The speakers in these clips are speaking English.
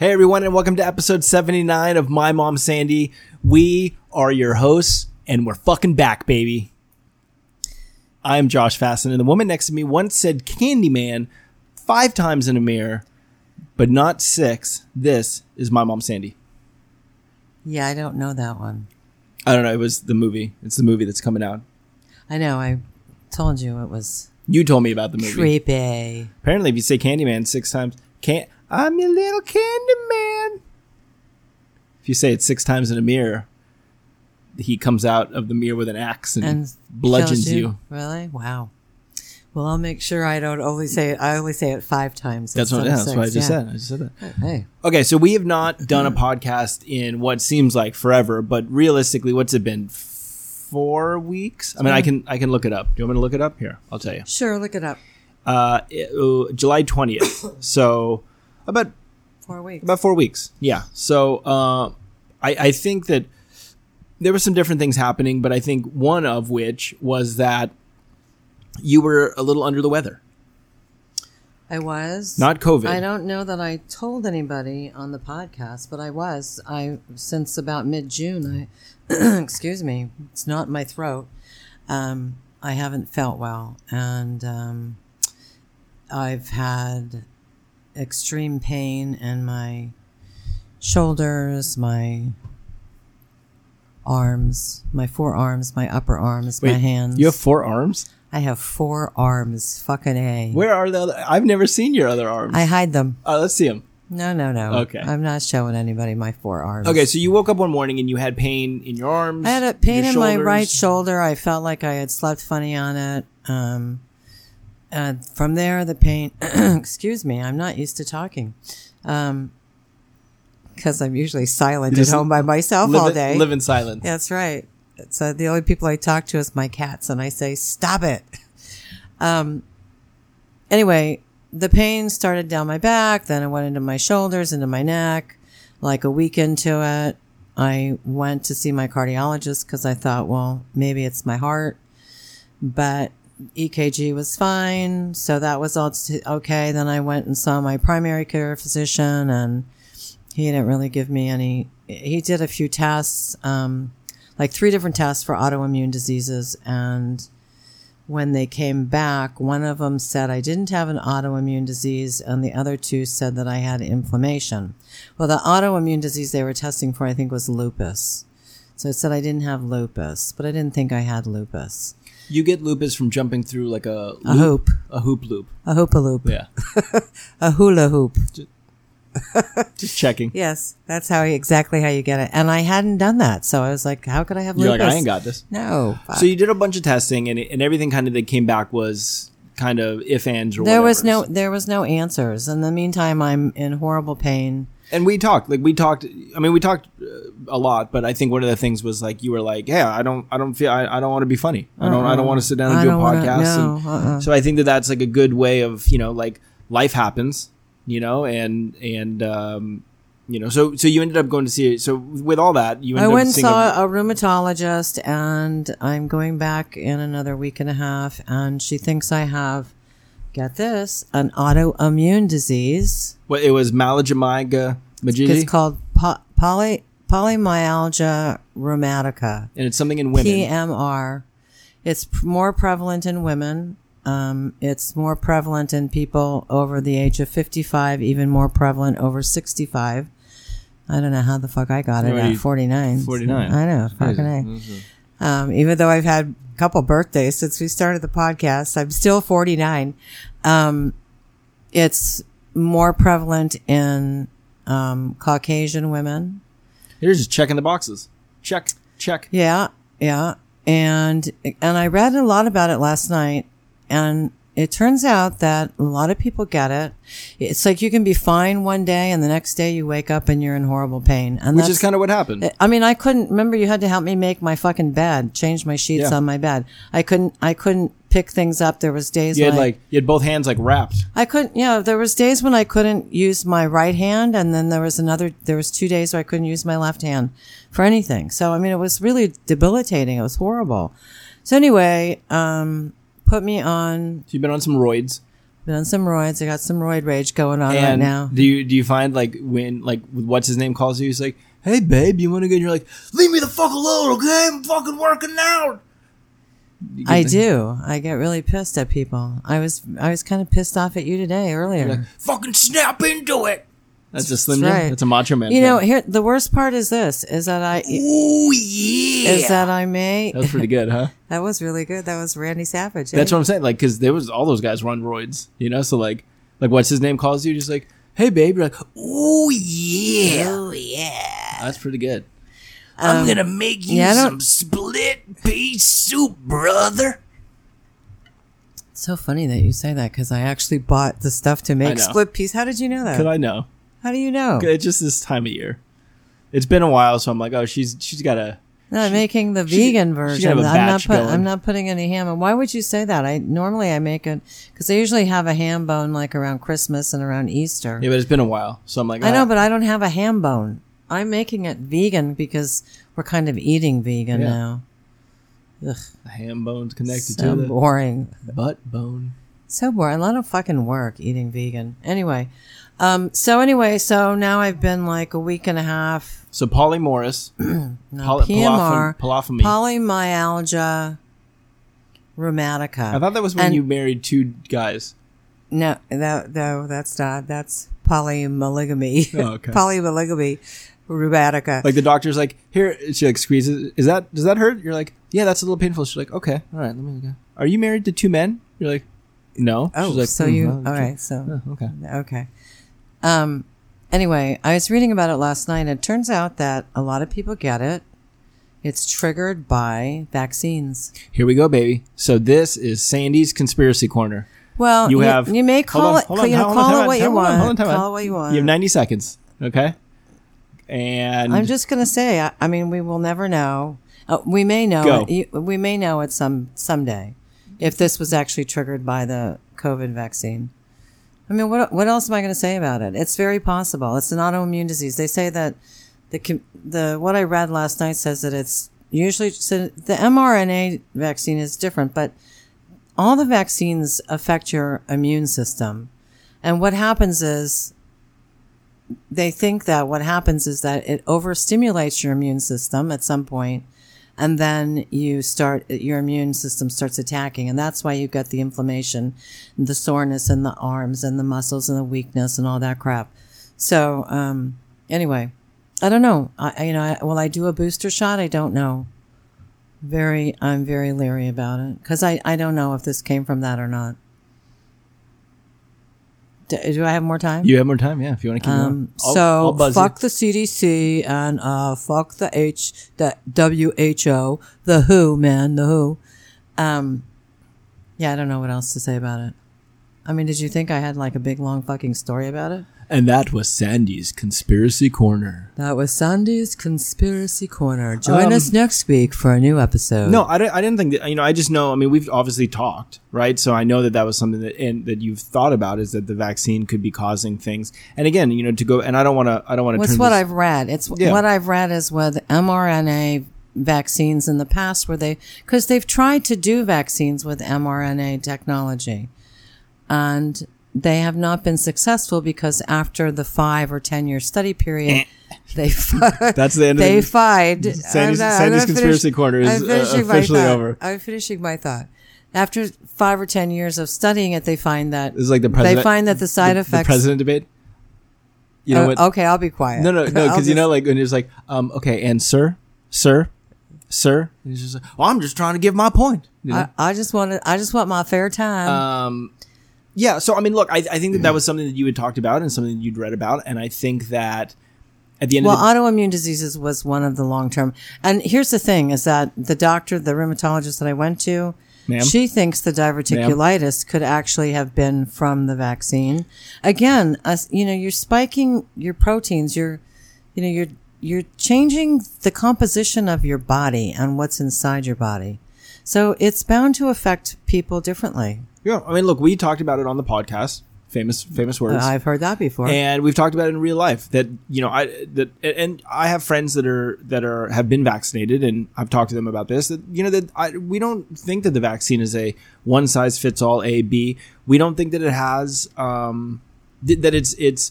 Hey everyone, and welcome to episode 79 of My Mom Sandy. We are your hosts, and we're fucking back, baby. I'm Josh Fasten, and the woman next to me once said Candyman five times in a mirror, but not six. This is My Mom Sandy. Yeah, I don't know that one. I don't know, it was the movie. It's the movie that's coming out. I know. I told you it was You told me about the movie. creepy. Apparently, if you say Candyman six times, can't I'm your little candy man. If you say it six times in a mirror, he comes out of the mirror with an axe and, And bludgeons kills you. Really? Wow. Well, I'll make sure I don't only say it. I only say it five times. That's what, yeah, that's what I just Yeah. said. I just said that. Hey, Okay, so we have not done a podcast in what seems like forever, but realistically, what's it been? Four weeks? I mean, I can I can look it up. Do you want me to look it up? Here, I'll tell you. sure. Look it up. Uh, it- uh, July twentieth. so about Four weeks. about four weeks. Yeah. So uh, I, I think that there were some different things happening, but I think one of which was that you were a little under the weather. I was Not COVID. I don't know that I told anybody on the podcast, but I was. I since about mid June. I excuse me. It's not my throat. Um, I haven't felt well, and um, I've had extreme pain in my shoulders, my arms, my forearms, my upper arms, my hands. You have four arms. I have four arms. Fucking a. Where are the other? I've never seen your other arms. I hide them. uh, let's see them. No, no, no. Okay. I'm not showing anybody my forearms. Okay, so you woke up one morning and you had pain in your arms. I had a pain in my right shoulder. I felt like I had slept funny on it. Um, and from there, the pain. excuse me. I'm not used to talking. Um, because I'm usually silent at home by myself all in- day. live in silence. That's right. So the only people I talk to is my cats, and I say, "Stop it." Um. Anyway, the pain started down my back, then it went into my shoulders, into my neck. Like a week into it, I went to see my cardiologist because I thought, well, maybe it's my heart, but EKG was fine, so that was all okay. Then I went and saw my primary care physician, and he didn't really give me any. He did a few tests, um, like three different tests for autoimmune diseases, and when they came back, one of them said I didn't have an autoimmune disease, and the other two said that I had inflammation. Well, the autoimmune disease they were testing for, I think, was lupus. So it said I didn't have lupus, but I didn't think I had lupus. You get lupus from jumping through like a A hoop, a hoop loop. a hoop a loop, Yeah, a hula hoop. just checking. Yes, that's how exactly how you get it. And I hadn't done that, so I was like, "How could I have You're lupus?" like, I ain't got this. No. So you did a bunch of testing, and and everything kind of that came back was kind of if ands or there was no there was no answers. In the meantime, I'm in horrible pain. And we talked, like we talked. I mean, we talked uh, a lot, but I think one of the things was like you were like, "Yeah, I don't, I don't feel, I, I don't want to be funny. I don't, I don't want to sit down and I do a don't wanna- podcast." no, uh-uh. So I think that that's like a good way of you know, like life happens, you know, and and um, you know, so so you ended up going to see. So with all that, you I went and saw a, a rheumatologist, and I'm going back in another week and a half, and she thinks I have, get this, an autoimmune disease. what it was Malajamiga Majidi, It's called po- poly polymyalgia rheumatica. and it's something in women. PMR. It's p- more prevalent in women. Um, it's more prevalent in people over the age of 55, even more prevalent over 65. I don't know how the fuck I got it at 49. 49. I know, fucking A. Um, even though I've had a couple birthdays since we started the podcast, I'm still 49. Um, it's more prevalent in um, Caucasian women. You're just checking the boxes. Check, check. Yeah, yeah. And and I read a lot about it last night and it turns out that a lot of people get it. It's like you can be fine one day and the next day you wake up and you're in horrible pain. And Which that's is kind of what happened. I mean, I couldn't remember you had to help me make my fucking bed, change my sheets Yeah. on my bed. I couldn't I couldn't pick things up. There was days You had when I- like you had both hands like wrapped. I couldn't, yeah, there was days when I couldn't use my right hand and then there was another, there was two days where I couldn't use my left hand for anything. So, I mean, it was really debilitating. It was horrible. So anyway, um, put me on, So you've been on some roids. Been on some roids. I got some roid rage going on right And now. do you do you find like when like what's his name calls you? He's like, "Hey, babe, you want to go?" And you're like, "Leave me the fuck alone, okay? I'm fucking working out." You get I the- do. I get really pissed at people. I was I was kind of pissed off at you today earlier. Like, fucking snap into it. That's a Slim That's Jim. right. That's a Macho Man. you know, thing. here the worst part is this: is that I Ooh yeah. is that I may. that was pretty good, huh? That was really good. That was Randy Savage. That's eh? what I'm saying. Like, because there was all those guys run roids, you know. So like, like what's his name calls you, just like, "Hey, babe," you're like, "Ooh yeah, Oh yeah. that's pretty good." I'm gonna make you Um, yeah, some split pea soup, brother. It's so funny that you say that because I actually bought the stuff to make split peas. How did you know that? Could I know? How do you know? It's just this time of year. It's been a while, so I'm like, oh, she's she's got a. No, I'm making the she- vegan she version. can have a I'm not put. I'm not putting any ham. And why would you say that? I normally I make it because I usually have a ham bone like around Christmas and around Easter. Yeah, but it's been a while, so I'm like, I know, ah. but I don't have a ham bone. I'm making it vegan because we're kind of eating vegan Yeah. now. Ugh, the ham bone's connected so to the boring. butt bone. So boring. A lot of fucking work eating vegan. Anyway, um, so anyway, so now I've been like a week and a half. So Polly Morris, No, Poly- PMR, Palafamy. polymyalgia rheumatica. I thought that was when And- you married two guys. No, that no, that's not. That's polymolygamy. Oh, okay. polymolygamy rheumatica. Like the doctor's like, here, she like squeezes. Is that does that hurt? You're like, yeah, that's a little painful. She's like, okay, all right, let me go. Are you married to two men? You're like, no. oh, She's like, so "Hmm, you okay." right? So Oh, okay. okay. Um. Anyway, I was reading about it last night. and It turns out that a lot of people get it. It's triggered by vaccines. Here we go, baby. So this is Sandy's conspiracy corner. Well, You you, have. you may call on, it. on, you know, call it what you want. hold on, time out. Call it what you want. You have 90 seconds. Okay. And I'm just gonna say. I, I mean, we will never know. Uh, we may know. It, we may know it some someday, if this was actually triggered by the COVID vaccine. I mean, what what else am I going to say about it? It's very possible. It's an autoimmune disease. They say that the the what I read last night says that it's usually so the mRNA vaccine is different, but all the vaccines affect your immune system, and what happens is they think that what happens is that it overstimulates your immune system at some point and then you start your immune system starts attacking. And that's why you get the inflammation the soreness in the arms and the muscles and the weakness and all that crap. So um anyway i don't know. I you know I, will i do a booster shot? I don't know. Very i'm very leery about it. Because i i don't know if this came from that or not do, do i have more time you have more time. Yeah. If you want to keep um, going. I'll- so I'll fuck the CDC and uh, fuck the H the WHO, the WHO man, the WHO. Um, yeah, I don't know what else to say about it. I mean, did you think I had like a big long fucking story about it? And that was Sandy's conspiracy corner. That was Sandy's conspiracy corner. Join Um, us next week for a new episode. No, I didn't, I didn't think that, you know, I just know, I mean, we've obviously talked, right? So I know that that was something that, and that you've thought about is that the vaccine could be causing things. And again, you know, to go, and I don't want to, I don't want to What's turn what this- I've read. It's Yeah. what I've read is with mRNA vaccines in the past where they, because they've tried to do vaccines with mRNA technology and they have not been successful because after the five or 10 year study period, they, fi- That's the end of they the- fied. Sandy's- I'm I'm Sandy's gonna conspiracy corner is, uh, officially over. I'm finishing my thought. After five or 10 years of studying it, they find that This is like the president. they find that the side the, effects. The president debate. You know Oh, what? okay, I'll be quiet. No, no, no, because you know, like when it's like, um, okay, and sir, sir, sir, he's just like, well, I'm just trying to give my point. You know? I, I just want to. I just want my fair time. um, yeah. So I mean, look, I, I think that that hmm. was something that you had talked about and something that you'd read about, and I think that at the end well, of the Well, autoimmune diseases was one of the long term. And here's the thing: is that the doctor, the rheumatologist that I went to, Ma'am? she thinks the diverticulitis could actually have been from the vaccine. Again, us, you know, you're spiking your proteins. You're, you know, you're you're changing the composition of your body and what's inside your body. So it's bound to affect people differently. Yeah, I mean, look, we talked about it on the podcast. famous famous words. I've heard that before. and we've talked about it in real life that you know I that and I have friends that are that are have been vaccinated and I've talked to them about this that you know that I, we don't think that the vaccine is a one size fits all A B we don't think that it has um th- that it's it's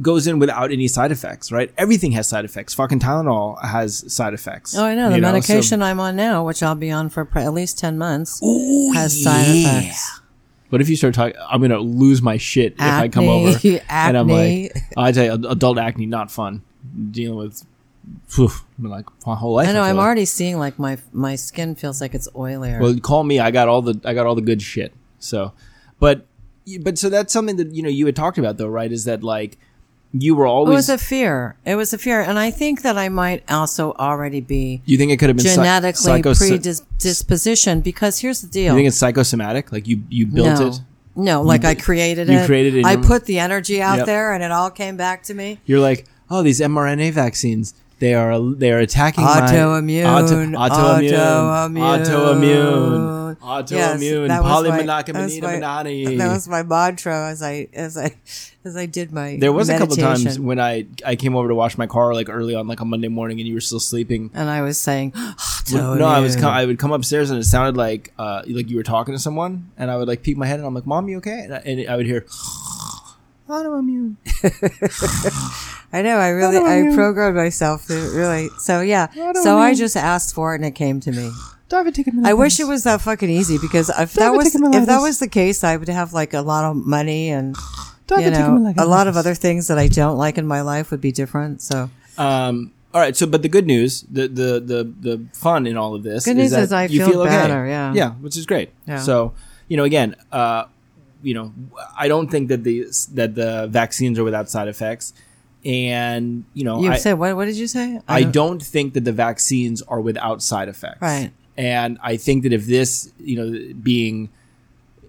goes in without any side effects right everything has side effects fucking Tylenol has side effects oh, I know the so- medication I'm on now, which I'll be on for pre- at least ten months, Ooh, has side yeah. effects. What if you start talking? I'm gonna lose my shit if I come Acne, over and I'm acne. like, I tell you, adult acne not fun. Dealing with, whew, like my whole life. I know. feel I'm like. already seeing like my my skin feels like it's oilier. Well, call me. I got all the I got all the good shit. So, but but so that's something that you know you had talked about though, right? Is that like you were always. it was a fear. It was a fear, and I think that I might also already be you think it could have been genetically psychos- predispositioned because here's the deal. You think it's psychosomatic? Like you you built no. it. No, like I created you it. created it, I you- put the energy out Yep. there, and it all came back to me. You're like, oh, these mRNA vaccines. They are they are attacking my- Autoimmune, auto, autoimmune, autoimmune. autoimmune, autoimmune, Yes, that my- that was my- That was my mantra as I as I as I did my. There was a couple times when I I came over to wash my car like early on like a Monday morning and you were still sleeping. and I was saying, No, I was autoimmune. co- I would come upstairs and it sounded like uh like you were talking to someone and I would like peek my head and I'm like, "Mom, you okay?" And I, and I would hear autoimmune. I know. I really, I programmed myself to really. So yeah. So I just asked for it and it came to me. I wish it was that fucking easy because if that was if that was the case, I would have like a lot of money and you know a lot of other things that I don't like in my life would be different. So Um. All right. So, but the good news, the the the the fun in all of this, Good is news that is I you feel okay. better, yeah. Yeah, which is great. Yeah. So, you know, again, uh, you know, I don't think that the that the vaccines are without side effects, and you know, you I, said what? What did you say? I don't think that the vaccines are without side effects. Right. And I think that if this, you know, being,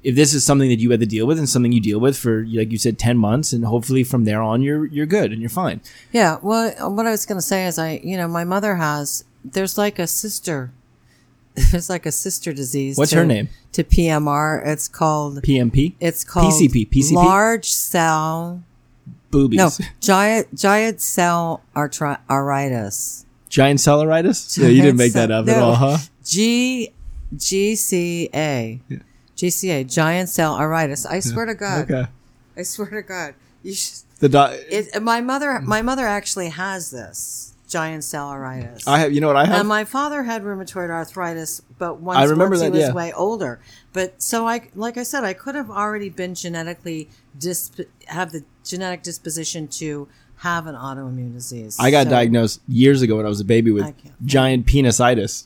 if this is something that you had to deal with and something you deal with for, like you said, 10 months, and hopefully from there on, you're, you're good and you're fine. Yeah. Well, what I was going to say is, I, you know, my mother has. There's like a sister. There's like a sister disease. What's to- her name? To PMR. It's called. PMP? It's called PCP. PCP? Large cell. Boobies. No, giant giant cell arthritis. Giant cellaritis? Yeah, you didn't make that up at all, huh? G GCA. GCA, giant cell arthritis. I swear to God. Okay. I swear to God. You should, The doc- it, my mother my mother actually has this giant cell arthritis. I have, you know what I have? and my father had rheumatoid arthritis, but once, I remember once he was yeah. way older. But so I, like I said, I could have already been genetically disp- have the genetic disposition to have an autoimmune disease. I got So- diagnosed years ago when I was a baby with giant penisitis.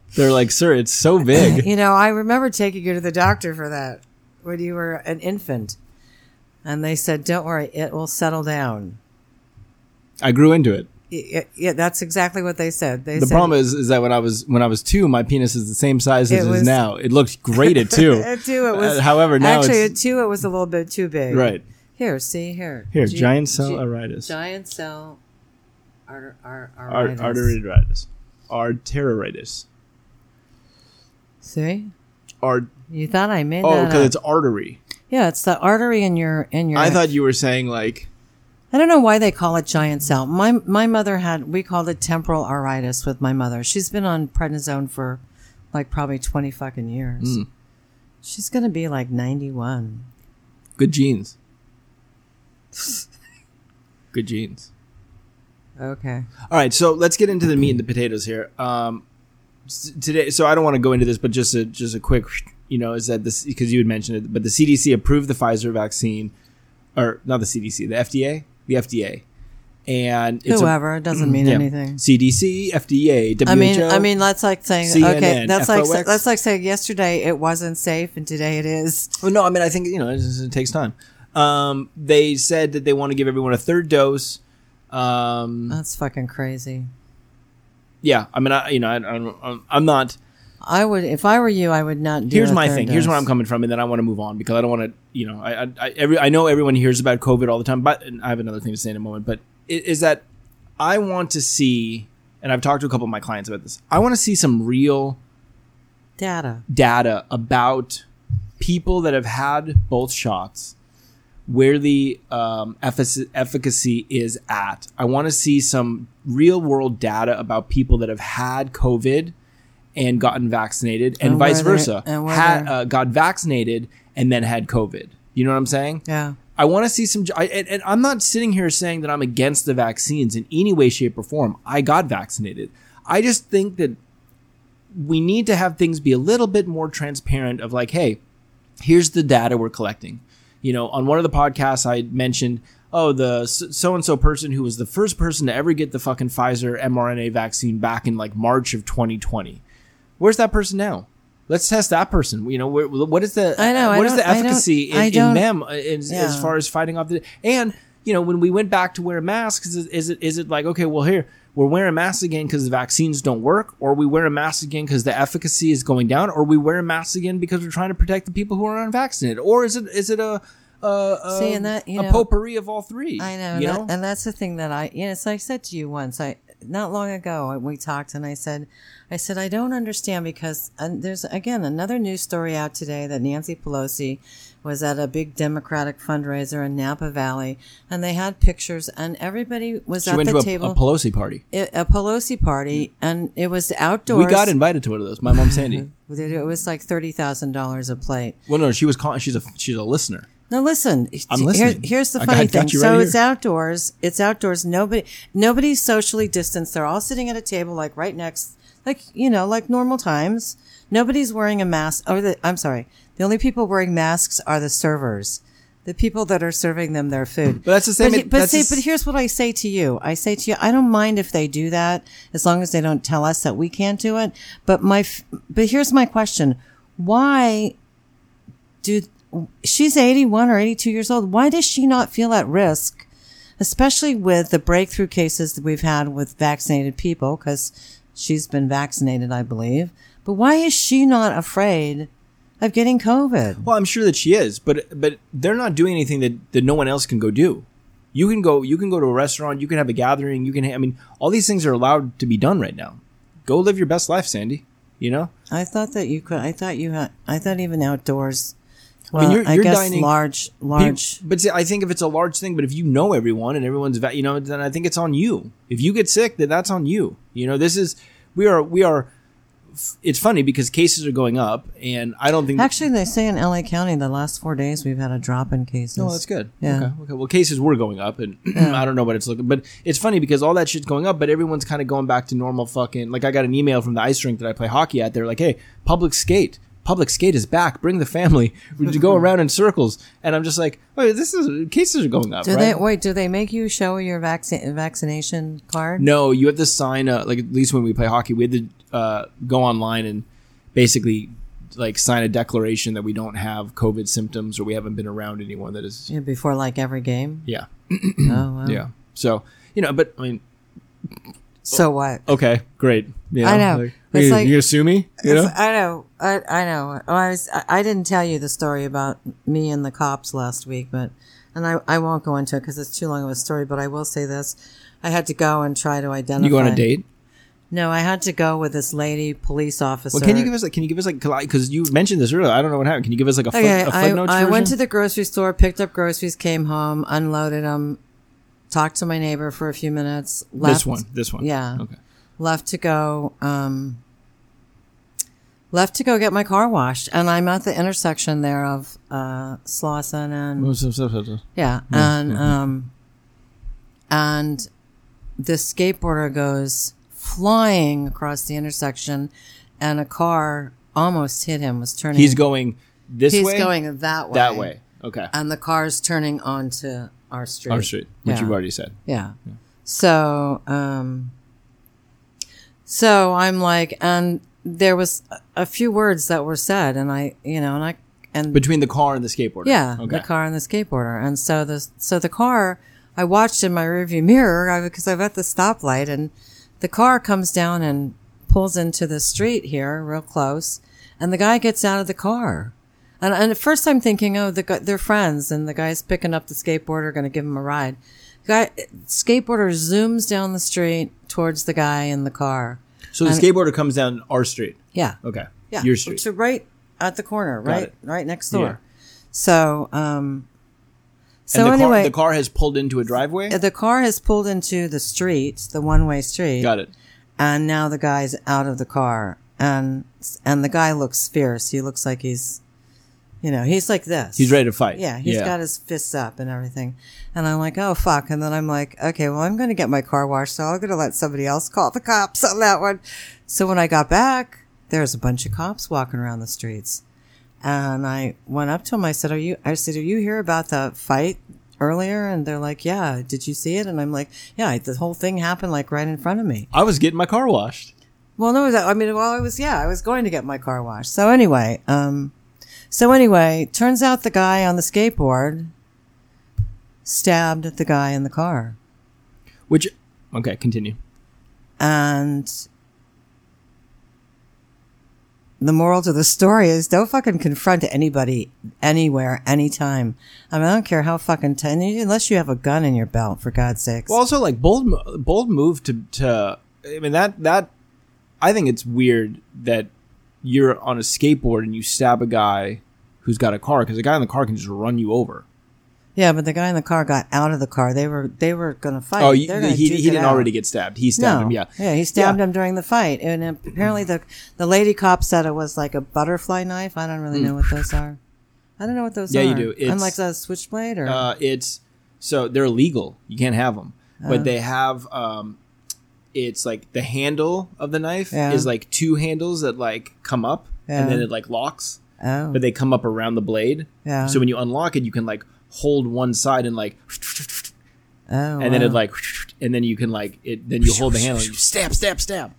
They're like, sir, it's so big. You know, I remember taking you to the doctor for that when you were an infant, and they said, "Don't worry, it will settle down." I grew into it. Y- y- Yeah, that's exactly what they said. They The said, problem is, is that when I was when I was two, my penis is the same size as It it was- is now. It looked great at two. At two, it was. Uh, however, now actually at two, it was a little bit too big. right Here, see here. here. G- giant cell G- arthritis, Giant cell ar- ar- Ar- arteritis, arteritis, See, Art. you thought I made Oh, that because it's artery. yeah, it's the artery in your in your. I thought you were saying like I don't know why they call it giant cell. My my mother had we called it temporal arthritis with my mother. She's been on prednisone for like probably twenty fucking years. Hmm. She's gonna be like ninety one. good genes. Good genes. Okay. All right, so let's get into the meat and the potatoes here. Um, s- today, so I don't want to go into this, but just a just a quick, you know, is that this because you had mentioned it, but the CDC approved the Pfizer vaccine, or not the CDC, the FDA, the FDA, and it's a- Whoever it doesn't mean yeah, anything. CDC, FDA, WHO. I mean, I mean, that's like saying okay. CNN, That's like that's like saying yesterday it wasn't safe and today it is. Well, no, I mean, I think you know it, it takes time. Um, they said that they want to give everyone a third dose. Um, That's fucking crazy. yeah, I mean, I you know, I, I'm, I'm not. I would if I were you, I would not. do here's my thing. Here's where. I'm coming from, and then I want to move on because I don't want to. You know, I, I, I every I know everyone hears about COVID all the time, but I have another thing to say in a moment. But i- is that I want to see, and I've talked to a couple of my clients about this. I want to see some real Data. data about people that have had both shots where the um, efficacy is at. I want to see some real world data about people that have had COVID and gotten vaccinated, and, And vice versa. and Had, uh, got vaccinated and then had COVID. You know what I'm saying? Yeah. I want to see some. I, and, and I'm not sitting here saying that I'm against the vaccines in any way, shape, or form. I got vaccinated. I just think that we need to have things be a little bit more transparent. Of like, hey, here's the data we're collecting. You know, on one of the podcasts, I mentioned, oh, the so and so person who was the first person to ever get the fucking Pfizer mRNA vaccine back in like March of 2020. Where's that person now? Let's test that person. You know, where, what is the I know, I what is the I efficacy I in, in them uh, as, as far as fighting off the and you know when we went back to wear masks is is it, is it like okay well here we're wearing masks again because the vaccines don't work or we wear a mask again because the efficacy is going down or we wear a mask again because we're trying to protect the people who are unvaccinated. Or is it is it a a, a, See, and that, you a know- potpourri of all three I know, you and, know? that, and that's the thing that I, you know, so I said to you once, I not long ago we talked, and I said, I said I don't understand because and there's again another news story out today that Nancy Pelosi was at a big Democratic fundraiser in Napa Valley, and they had pictures, and everybody was she at the to a, table. a Pelosi party a, a Pelosi party, and it was outdoors. we got invited to one of those my mom Sandy It was like thirty thousand dollars a plate. well no she was calling she's a she's a listener Now listen. I'm here- listening. here's the funny got- got thing. you so right it's outdoors. It's outdoors. Nobody, nobody's socially distanced. They're all sitting at a table, like right next, like you know, like normal times. Nobody's wearing a mask. Or the, I'm sorry. The only people wearing masks are the servers, the people that are serving them their food. But that's the same- But, but see, but here's what I say to you. I say to you, I don't mind if they do that as long as they don't tell us that we can't do it. But my, but here's my question: Why do she's 81 or 82 years old why does she not feel at risk especially with the breakthrough cases that we've had with vaccinated people because she's been vaccinated i believe but why is she not afraid of getting covid Well, I'm sure that she is, but but they're not doing anything that, that no one else can go do. You can go you can go to a restaurant, you can have a gathering, you can ha- I mean, all these things are allowed to be done right now. Go live your best life, Sandy, you know? i thought that you could i thought you had i thought even outdoors I mean, well, you're- I you're guess dining- large large But see, I think if it's a large thing, but if you know everyone and everyone's you know, then I think it's on you. If you get sick, then that's on you. You know, this is we are we are it's funny because cases are going up and I don't think actually they say in la county the last four days we've had a drop in cases No, that's good. Yeah. Okay. Okay. Well, cases were going up, and I don't know what it's looking. But it's funny because all that shit's going up, but everyone's kind of going back to normal. Fucking like I got an email from the ice rink that I play hockey at. They're like, "Hey, public skate, public skate is back. Bring the family. To go around in circles." And I'm just like, "Wait, this is cases are going up, do right?" they wait do they make you show your vaccine vaccination card no, you have to sign a like at least when we play hockey, we had to uh, go online and basically like sign a declaration that we don't have COVID symptoms or we haven't been around anyone that is Yeah, before like every game. yeah Oh, wow. yeah. So you know, but I mean. So what? Okay, great. You I know. Like, It's you, like- you sue me? You know? I know. I, I know. Oh, I, was, I, I didn't tell you the story about me and the cops last week, but and I, I won't go into it because it's too long of a story. But I will say this: I had to go and try to identify. You go on a date? No, I had to go with this lady police officer. Well, can you give us like? Can you give us like? Because you mentioned this earlier. I don't know what happened. Can you give us like a, foot, Okay, a I, footnotes I went to the grocery store, picked up groceries, came home, unloaded them, talked to my neighbor for a few minutes. Left, this one. This one. Yeah. Okay. left to go um left to go get my car washed and i'm at the intersection there of uh slauson and yeah and um and the skateboarder goes flying across the intersection and a car almost hit him was turning He's going this he's way. going that way that way. Okay. and the car's turning onto our street Our street, which Yeah. you've already said. yeah. So, um, so I'm like, and there was a- a few words that were said, and I, you know, and I, and Between the car and the skateboarder. yeah, Okay. the car and the skateboarder, and so the so the car, I watched in my rearview mirror because I'm at the stoplight, and the car comes down and pulls into the street here, real close, and the guy gets out of the car. And, and at first I'm thinking, oh, the, they're friends, and the guy's picking up the skateboarder, going to give him a ride. Guy, skateboarder zooms down the street towards the guy in the car. So the And- skateboarder comes down our street. Yeah. Okay. Yeah. Your street. To right at the corner, right, right next Yeah. door. So, um, so and the anyway, car, the car has pulled into a driveway. the car has pulled into the street, the one-way street. Got it. and now the guy's out of the car and and the guy looks fierce he looks like he's you know he's like this He's ready to fight. yeah he's got his fists up and everything and i'm like oh fuck and then i'm like okay well i'm gonna get my car washed so i'm gonna let somebody else call the cops on that one so when i got back there's a bunch of cops walking around the streets and i went up to him i said are you i said are you here about the fight earlier and they're like yeah did you see it and i'm like yeah the whole thing happened like right in front of me I was getting my car washed. well, no, I mean, well, I was yeah, I was going to get my car washed. So anyway, um, so anyway, turns out the guy on the skateboard stabbed the guy in the car, Which okay, continue. and the moral to the story is don't fucking confront anybody anywhere, anytime. I mean, I don't care how fucking ten, unless you have a gun in your belt, for God's sakes. Well, also like bold, bold move to to. I mean that that. I think it's weird that you're on a skateboard and you stab a guy who's got a car because the guy in the car can just run you over. Yeah, but the guy in the car got out of the car. They were they were gonna fight. Oh, gonna he, he didn't out. already get stabbed. He stabbed no. him. Yeah. yeah, he stabbed Yeah. him during the fight, and apparently the the lady cop said it was like a butterfly knife. I don't really know what those are. I don't know what those. Yeah, are. you do. It's- Unlike a switchblade, or Uh, it's so they're illegal. You can't have them, Oh. but they have. Um, it's like the handle of the knife Yeah. is like two handles that like come up and then it like locks, oh, but they come up around the blade. yeah, So when you unlock it, you can like hold one side and like, oh, and then it like, and then you can like it. Then you hold the handle and you stab, stab, stab.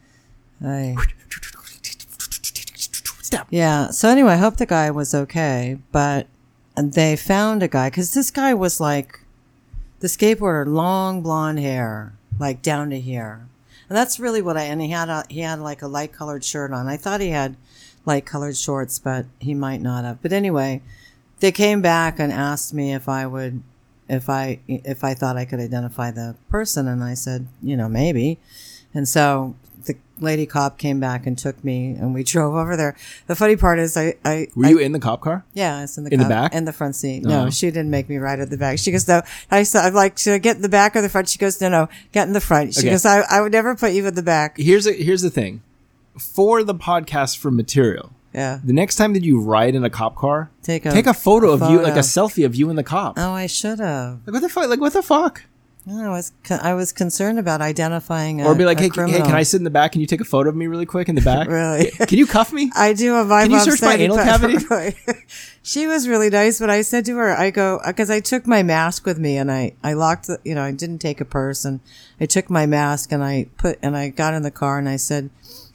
Stab. Yeah. So anyway, I hope the guy was okay, but they found a guy because this guy was like the skateboarder, long blonde hair, like down to here, and that's really what I. And he had a he had like a light colored shirt on. I thought he had light colored shorts, but he might not have. But anyway, they came back and asked me if I would if I if I thought I could identify the person, and I said, you know, maybe. And so the lady cop came back and took me, and we drove over there. The funny part is, I, I, Were I- you in the cop car? yeah, it's in the In the back? in the front seat. Uh-huh. No, she didn't make me ride at the back. She goes, no. I said, I'm like, should I get in the back or the front? She goes, no, no, get in the front. She Okay. goes, I, I would never put you in the back. Here's a, here's the thing, for the podcast for material. Yeah, The next time that you ride in a cop car, take a take a photo of you, like a selfie of you and the cop. Oh, I should have. Like what the fuck? Like what the fuck? No, I was con- I was concerned about identifying a, Or be like, hey, c- hey, can I sit in the back? Can you take a photo of me really quick in the back? Really? Can you cuff me? I do a vibe. Can you search my anal cavity? she was really nice, but I said to her, I go uh, because I took my mask with me and I I locked the you know I didn't take a purse and I took my mask and I put and I got in the car and I said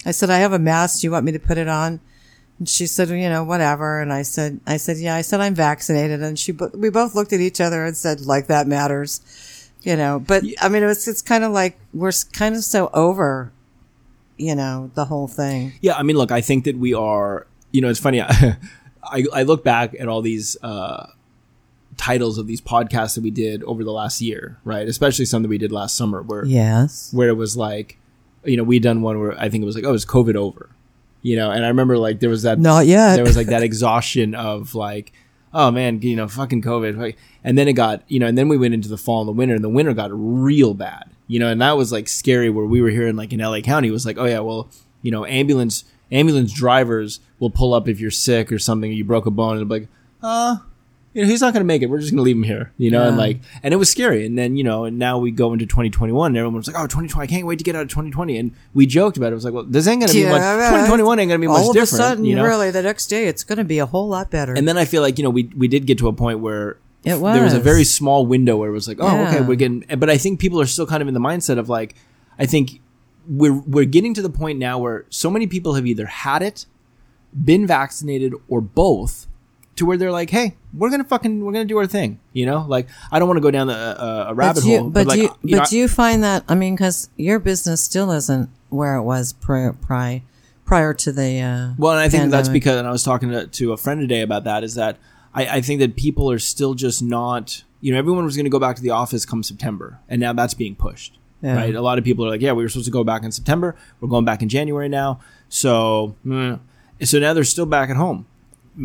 I said I have a mask. Do you want me to put it on? And she said, you know, whatever. And I said, I said, yeah. I said I'm vaccinated. And she, we both looked at each other and said, like that matters, you know. But I mean, it was it's kind of like we're kind of so over, you know, the whole thing. Yeah, I mean, look, I think that we are. You know, it's funny. I I look back at all these uh, titles of these podcasts that we did over the last year, right? Especially some that we did last summer, where Yes. where it was like, you know, we done one where I think it was like, oh, is COVID over? You know, and I remember like there was that Not yet. there was like that exhaustion of like, oh man, you know, fucking COVID. And then it got, you know, and then we went into the fall and the winter, and the winter got real bad, you know, and that was like scary. Where we were here in like in LA County, it was like, oh yeah, well, you know, ambulance ambulance drivers will pull up if you're sick or something, you broke a bone, and be like, uh, you know, he's not going to make it. We're just going to leave him here, you know, and like, and it was scary. And then, you know, and now we go into 2021 and everyone was like, oh, 2020, I can't wait to get out of 2020. And we joked about it. It was like, well, this ain't going to be Yeah, much, right. 2021 ain't going to be much All of different. a sudden, you know? really, the next day, it's going to be a whole lot better. And then I feel like, you know, we, we did get to a point where It there was a very small window where it was like, oh, okay, we're getting, but I think people are still kind of in the mindset of like, I think we're, we're getting to the point now where so many people have either had it, been vaccinated, or both to where they're like, hey, we're to fucking, we're to do our thing. You know, like, I don't want to go down the, uh, a rabbit but you, hole, but, like, you, you know, but do you find that? I mean, because your business still isn't where it was prior prior, prior to the. Uh, Well, and I think that's because, and I was talking to, to a friend today about that, is that I, I think that people are still just not, you know, everyone was going to go back to the office come September, and now that's being pushed, Yeah. right? A lot of people are like, yeah, we were supposed to go back in September, we're going back in January now, so, mm. so now they're still back at home.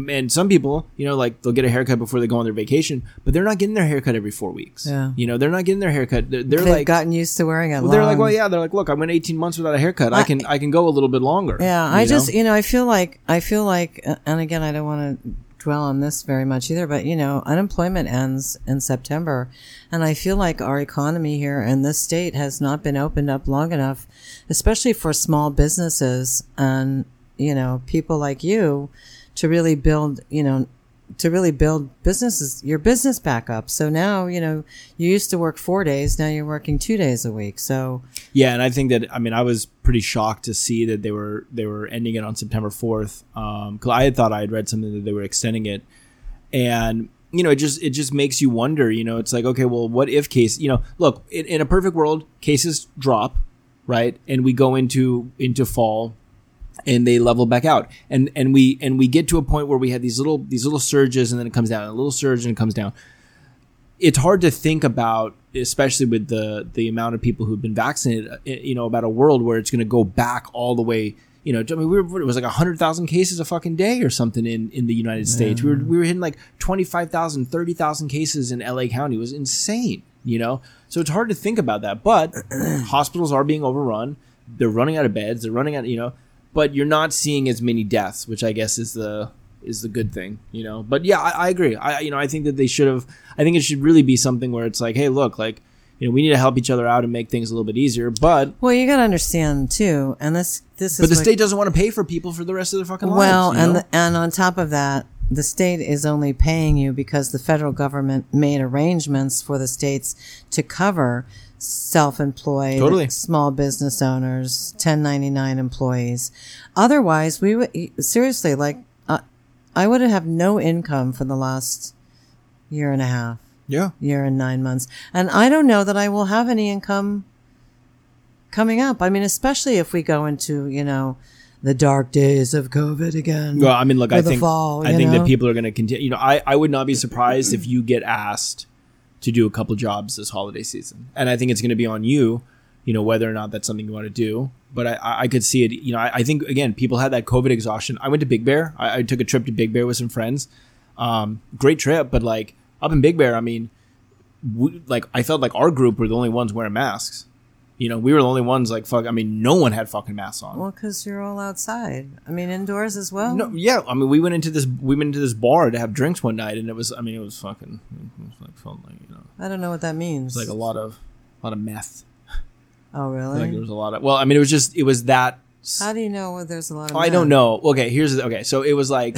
And some people, you know, like they'll get a haircut before they go on their vacation, but they're not getting their haircut every four weeks. Yeah. You know, they're not getting their haircut. They're, they're They've like, gotten used to wearing it. well, they're like, well, yeah, they're like, look, I went 18 months without a haircut. I, can, I can go a little bit longer. Yeah, I know? just, you know, I feel like, I feel like, and again, I don't want to dwell on this very much either, but you know, unemployment ends in September. And I feel like our economy here in this state has not been opened up long enough, especially for small businesses and, you know, people like you to really build, you know, to really build businesses, your business back up. So now, you know, you used to work four days. Now you're working two days a week. So, Yeah, and I think that I mean I was pretty shocked to see that they were they were ending it on September fourth um, because I had thought I had read something that they were extending it, and you know it just it just makes you wonder. You know, it's like okay, well, what if case? You know, look in, in a perfect world, cases drop, right, and we go into into fall, and they level back out, and and we and we get to a point where we have these little these little surges, and then it comes down, a little surge, and it comes down it's hard to think about, especially with the the amount of people who've been vaccinated. uh, You know, about a world where it's going to go back all the way. You know, I mean, we were, it was like hundred thousand cases a fucking day or something in in the United States. We were we were hitting like 25,000, 30,000 cases in LA County. It was insane. You know, so it's hard to think about that. But hospitals are being overrun. They're running out of beds. They're running out. You know, but you're not seeing as many deaths, which I guess is the is the good thing, you know. But yeah, I, I agree. I you know I think that they should have. I think it should really be something where it's like, hey, look, like you know, we need to help each other out and make things a little bit easier. But well, you got to understand too, and this, this is but the state doesn't want to pay for people for the rest of their fucking lives. Well, and know? the, and on top of that, the state is only paying you because the federal government made arrangements for the states to cover self-employed, Totally. small business owners, 1099 employees. Otherwise, we would seriously like uh, I would have no income for the last year and a half, yeah, year and 9 months. And I don't know that I will have any income coming up. I mean, especially if we go into, you know, the dark days of COVID again. Well, I mean, look, I think fall, I you think know? that people are going to continue. You know, I I would not be surprised if you get asked to do a couple jobs this holiday season, and I think it's going to be on you. You know, whether or not that's something you want to do. But I- I, could see it. You know, I, I think again, people had that COVID exhaustion. I went to Big Bear. I, I took a trip to Big Bear with some friends. Um, great trip, but like up in Big Bear, I mean, we, like I felt like our group were the only ones wearing masks. You know, we were the only ones like fuck. I mean, no one had fucking masks on. Well, because you're all outside. I mean, indoors as well. No, yeah. I mean, we went into this we went into this bar to have drinks one night, and it was. I mean, it was fucking. It was like felt like you know, I don't know what that means. it was like a lot of, a lot of meth. oh, really? Like there was a lot of. Well, I mean, it was just it was that. How do you know where there's a lot of? I don't know. Okay, here's the, okay. So it was like,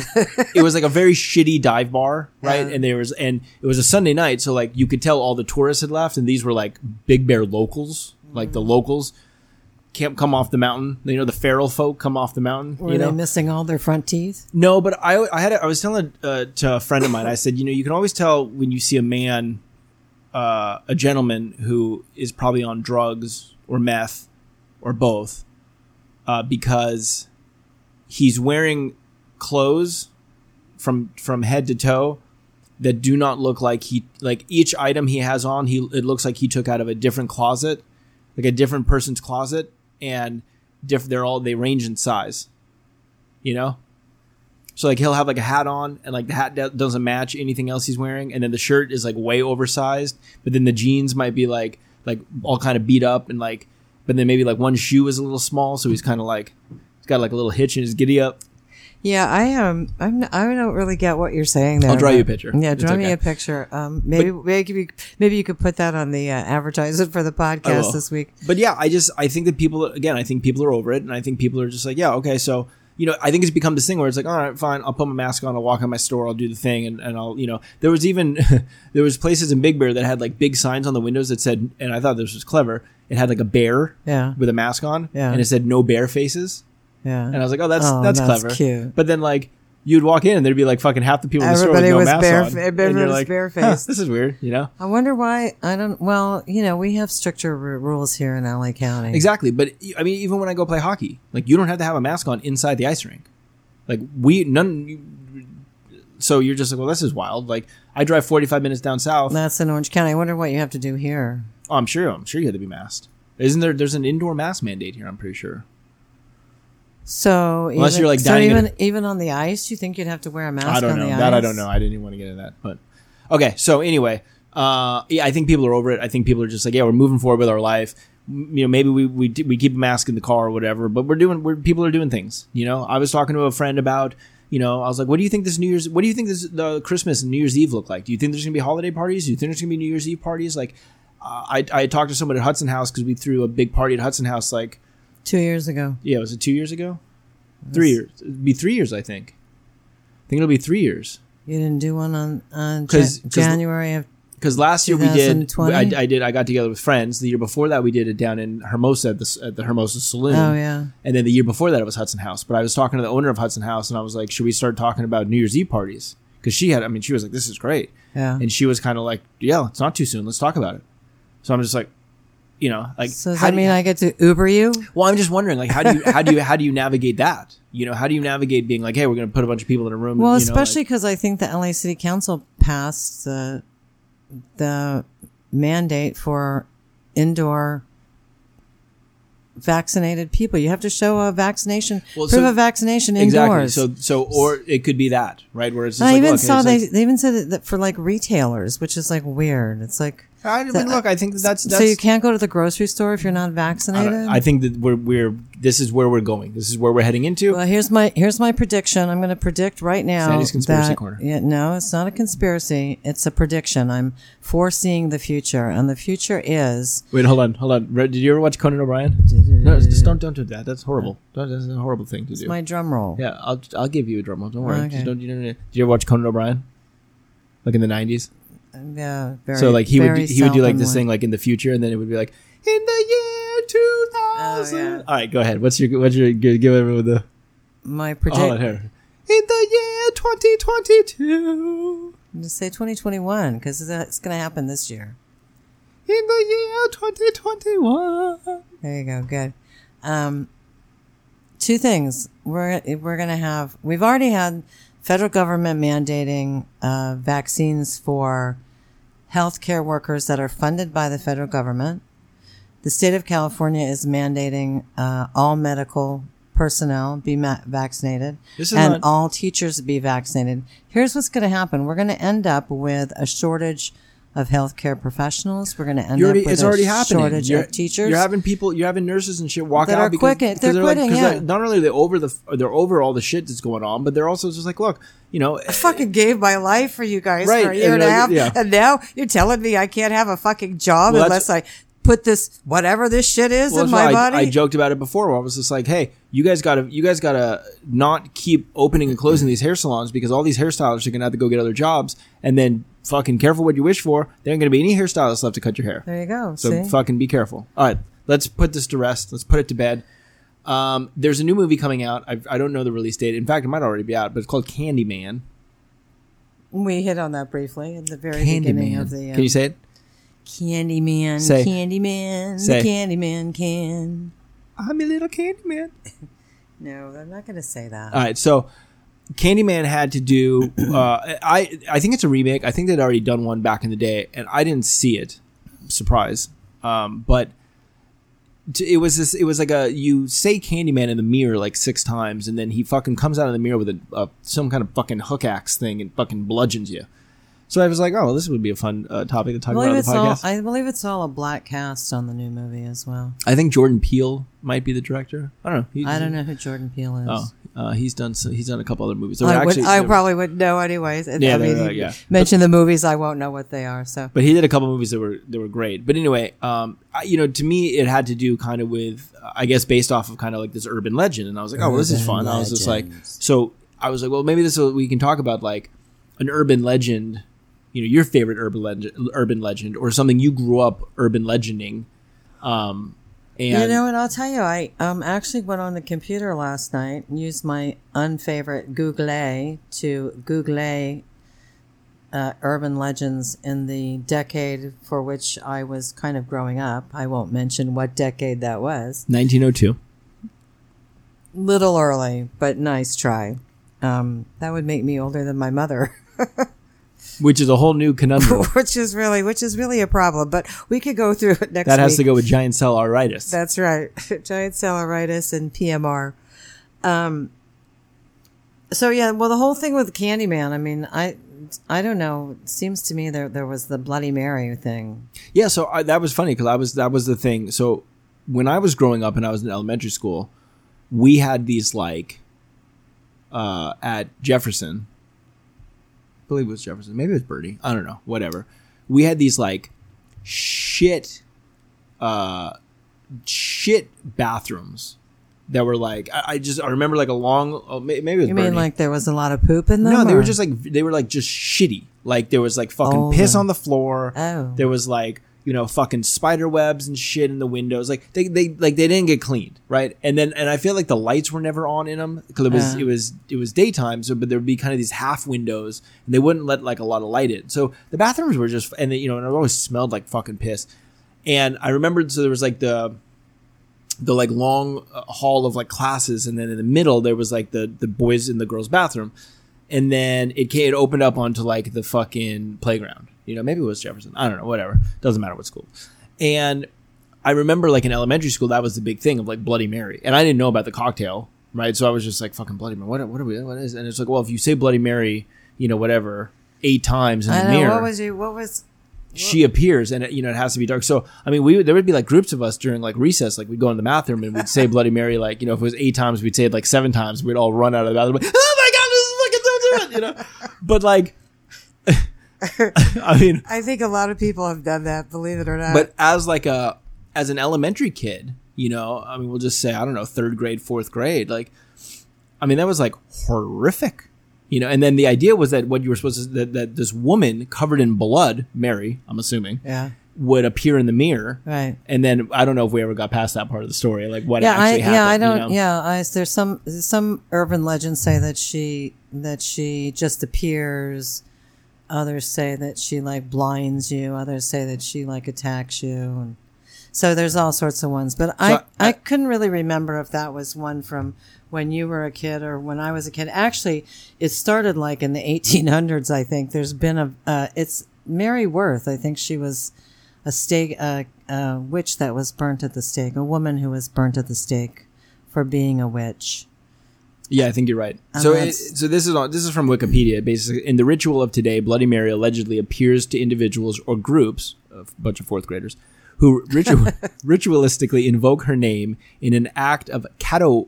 it was like a very shitty dive bar, right? Yeah. And there was, and it was a Sunday night, so like you could tell all the tourists had left, and these were like Big Bear locals, like the locals, can't come off the mountain. You know, the feral folk come off the mountain. Were you know, they missing all their front teeth? No, but I I had a, I was telling uh, to a friend of mine. I said, you know, you can always tell when you see a man, uh, a gentleman who is probably on drugs or meth or both, uh, because he's wearing clothes from from head to toe that do not look like he like each item he has on he it looks like he took out of a different closet like a different person's closet and diff- they're all they range in size you know? So like he'll have like a hat on and like the hat do- doesn't match anything else he's wearing and then the shirt is like way oversized but then the jeans might be like like all kind of beat up and like but then maybe like one shoe is a little small so he's kind of like he's got like a little hitch in his giddy up Yeah, I am. I'm. I don't really get what you're saying there. I'll draw you a picture. Yeah, It's draw me okay. a picture. Um, maybe maybe you, maybe you could put that on the uh, advertisement for the podcast this week. But yeah, I just I think that people again, I think people are over it, and I think people are just like, yeah, okay, so you know, I think it's become this thing where it's like, all right, fine, I'll put my mask on, I'll walk in my store, I'll do the thing, and, and I'll you know, there was even there was places in Big Bear that had like big signs on the windows that said, and I thought this was clever. It had like a bear Yeah. with a mask on, Yeah. and it said no bear faces, Yeah. and I was like, oh, that's Oh, that's, that's clever, cute. But then like. You'd walk in and there'd be like fucking half the people in the Everybody store with was no mask bare- on. everybody and you're was like, barefaced. "Huh, this is weird, you know? I wonder why. I don't. Well, you know, we have stricter r- rules here in LA County. Exactly, but I mean, even when I go play hockey, like you don't have to have a mask on inside the ice rink. Like we none. So you're just like, well, this is wild. Like I drive 45 minutes down south. That's in Orange County. I wonder what you have to do here. Oh, I'm sure. I'm sure you had to be masked. Isn't there? There's an indoor mask mandate here. I'm pretty sure. So Unless even, you're, like, so even even on the ice, you think you'd have to wear a mask I don't on know the ice? that. I don't know. I didn't even want to get into that. But okay. So anyway, uh, yeah, I think people are over it. I think people are just like, yeah, we're moving forward with our life. M- You know, maybe we we d- we keep a mask in the car or whatever, but we're doing. We're people are doing things. You know, I was talking to a friend about. You know, I was like, "What do you think this New Year's? What do you think this the Christmas and New Year's Eve look like? Do you think there's gonna be holiday parties? Do you think there's gonna be New Year's Eve parties? Like, uh, I I talked to someone at Hudson House because we threw a big party at Hudson House. Like, Two years ago. yeah, was it two years ago? Three years? It'd be three years, I think. I think it'll be three years. You didn't do one on on 'Cause- Ja- 'cause- January of because last year we did I, I did I got together with friends. The year before that we did it down in Hermosa at the, at the Hermosa Saloon. Oh yeah. And then the year before that it was Hudson House. But I was talking to the owner of Hudson House and I was like, should we start talking about New Year's Eve parties? Because she had I mean she was like, this is great, Yeah. and she was kind of like, yeah, it's not too soon. Let's talk about it. So I'm just like, you know, like So does that do mean you- I get to Uber you? well, I'm just wondering, like, how do you how do you how do you navigate that? You know, how do you navigate being like, hey, we're going to put a bunch of people in a room? Well, you know, especially because I think the LA City Council passed the the mandate for indoor vaccinated people. You have to show a vaccination, Well, proof so- of vaccination exactly. indoors. So so or it could be that right where it's I like, even look, saw they like- they even said that for like retailers, which is like weird. It's like I mean, look, I think that that's, that's so you can't go to the grocery store if you're not vaccinated. don't- I think that we're we're this is where we're going. This is where we're heading into. Well, here's my here's my prediction. I'm going to predict right now. Sandy's conspiracy that- corner. Yeah, no, it's not a conspiracy. It's a prediction. I'm foreseeing the future, and the future is Wait, hold on, hold on. Did you ever watch Conan O'Brien? No, just don't don't do that. That's horrible. That's a horrible thing to do. my drum roll. yeah, I'll I'll give you a drum roll. Don't worry. Okay. Just don't you know? Did you ever watch Conan O'Brien? Like in the nineties. Yeah, very, So like he would he would do like this thing like in the future, and then it would be like in the year two thousand. Oh, yeah. All right, go ahead. What's your what's your give, give everyone the My oh, hold on predict. here. In the year twenty twenty two. Just say 2021 because it's going to happen this year. In the year twenty twenty one. There you go. Good. Um, two things. We're we're gonna have. We've already had federal government mandating uh, vaccines for healthcare workers that are funded by the federal government. The state of California is mandating uh, all medical personnel be ma- vaccinated and not- all teachers be vaccinated. Here's what's going to happen. We're going to end up with a shortage of healthcare professionals. We're going to end You're up with it's a already happening. shortage you're, of teachers. You're having people, you're having nurses and shit walk That out because, because they're like, quitting, 'cause yeah. they're- not only are they over the, they're over all the shit that's going on, but they're also just like, look, you know, I fucking gave my life for you guys Right, for a year and and, a like, half, yeah. and now you're telling me I can't have a fucking job Well, unless I put this whatever this shit is Well, in my body. I, I joked about it before. I was just like, "Hey, you guys gotta, you guys gotta not keep opening and closing these hair salons because all these hairstylists are gonna have to go get other jobs, and then fucking careful what you wish for. There ain't gonna be any hairstylists left to cut your hair. there you go. So see? fucking be careful. All right, let's put this to rest. Let's put it to bed. Um, there's a new movie coming out. I, I don't know the release date. In fact, it might already be out, but it's called Candyman. we hit on that briefly at the very beginning of the. Um, Can you say it? Candyman, Say. Candyman, Say. the Candyman can. I'm a little Candyman. No, I'm not going to say that. All right, so Candyman had to do. Uh, I I think it's a remake. I think they'd already done one back in the day, and I didn't see it. Surprise, um, but t- it was this. It was like a you say Candyman in the mirror like six times, and then he fucking comes out of the mirror with a, a some kind of fucking hook axe thing and fucking bludgeons you. So I was like, oh, this would be a fun uh, topic to talk believe about on it's the all. podcast. I, I believe it's all a black cast on the new movie as well. I think Jordan Peele might be the director. I don't know. He- I don't know who Jordan Peele is. Oh, uh, he's done. So, he's done a couple other movies. So I, would, actually- I probably would know anyways. Yeah, I mean, uh, yeah. mention the movies, I won't know what they are. So but he did a couple movies that were that were great. But anyway, um, I, you know, to me, it had to do kind of with, I guess, based off of kind of like this urban legend, and I was like, oh, well, this is fun. I was just like, so I was like, well, maybe this will, we can talk about like an urban legend, you know, your favorite urban legend, urban legend, or something you grew up urban legending. Um, and you know what? I'll tell you. I um actually went on the computer last night and used my unfavorite Google to Google uh, urban legends in the decade for which I was kind of growing up. I won't mention what decade that was. 1902. Little early, but nice try. Um, that would make me older than my mother. which is a whole new conundrum. which is really which is really a problem. But we could go through it next. that has week. to go with giant cell arteritis. That's right, giant cell arteritis and PMR. So yeah, well, the whole thing with Candyman. I mean, I, I don't know. It seems to me there there was the Bloody Mary thing. Yeah, so I, that was funny because I was that was the thing. So when I was growing up and I was in elementary school, we had these like uh, at Jefferson. Believe it was Jefferson. Maybe it was Birdie. I don't know. Whatever. We had these like shit, uh, shit bathrooms that were like I, I just I remember like a long oh, maybe it was You mean Birdie. like there was a lot of poop in them? No, they or- were just like they were like just shitty. Like there was like fucking Oh, piss on the floor. Oh. There was like you know fucking spider webs and shit in the windows. Like they they like they didn't get cleaned, right? And then and I feel like the lights were never on in them because it was Yeah. it was it was daytime. So but there would be kind of these half windows and they wouldn't let like a lot of light in. So the bathrooms were just and they, you know and it always smelled like fucking piss. And I remembered so there was like the the like long uh, hall of like classes and then in the middle there was like the the boys in the girls bathroom and then it it opened up onto like the fucking playground you know maybe it was jefferson. I don't know whatever. Doesn't matter what school. And i remember like in elementary school that was the big thing of like bloody mary. And i didn't know about the cocktail right? So i was just like fucking bloody mary what, what are we what is and it's like well if you say bloody mary you know whatever eight times in the know mirror what was you. What was? she appears and it, you know it has to be dark. So i mean we would, there would be like groups of us during like recess like we'd go in the bathroom and we'd say bloody mary like you know if it was eight times we'd say it like seven times. We'd all run out of the bathroom like, oh my god this is fucking so different you know? But like i mean I think a lot of people have done that. Believe it or not. but as like a as an elementary kid you know i mean we'll just say i don't know third grade fourth grade like i mean that was like horrific you know and then the idea was that what you were supposed to that, that this woman covered in blood mary i'm assuming yeah. would appear in the mirror Right. and then I don't know if we ever got past that part of the story, like what Yeah, I actually happened. yeah I don't know? yeah I, there's some some urban legends say that she that she just appears. Others say that she like blinds you. Others say that she like attacks you, and so there's all sorts of ones. But I, I- I couldn't really remember if that was one from when you were a kid or when I was a kid. Actually, it started like in the 1800s. I think there's been a uh, it's Mary Worth. I think she was a stake a, a witch that was burnt at the stake. A woman who was burnt at the stake for being a witch. Yeah, I think you're right. Oh, so, it, so this is on, this is from Wikipedia. Basically, in the ritual of today, Bloody Mary allegedly appears to individuals or groups, a bunch of fourth graders, who ritual, ritualistically invoke her name in an act of cato,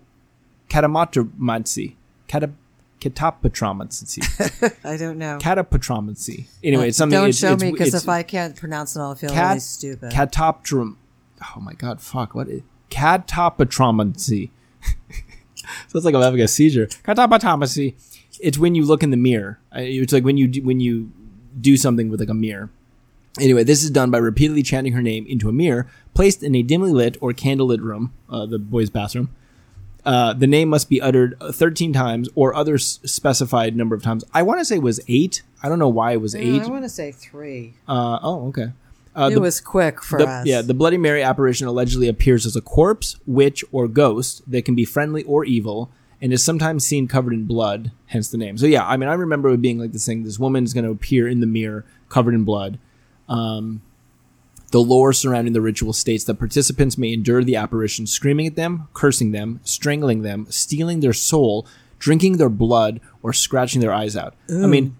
catamatromancy, cata, catapatromancy, I don't know. catapatromancy. Anyway, it's something. don't it's, show it's, me because if I can't pronounce it, I'll feel cat, really stupid. Catoptrum. Oh my god, fuck. What is catapatromancy? Sounds like I'm having a seizure. Catapatromancy. It's when you look in the mirror. Uh, It's like when you do, when you do something with like a mirror. Anyway, this is done by repeatedly chanting her name into a mirror placed in a dimly lit or candlelit room, uh, the boys' bathroom. Uh, the name must be uttered uh, 13 times or other s- specified number of times. I want to say it was eight. I don't know why it was eight. I want to say three. Uh, oh, okay. Uh, It the- was quick for the- us. Yeah, the Bloody Mary apparition allegedly appears as a corpse, witch, or ghost that can be friendly or evil, and is sometimes seen covered in blood, hence the name. So yeah, I mean, I remember it being like this thing: this woman is going to appear in the mirror covered in blood. Um, the lore surrounding the ritual states that participants may endure the apparition, screaming at them, cursing them, strangling them, stealing their soul, drinking their blood, or scratching their eyes out. I mean,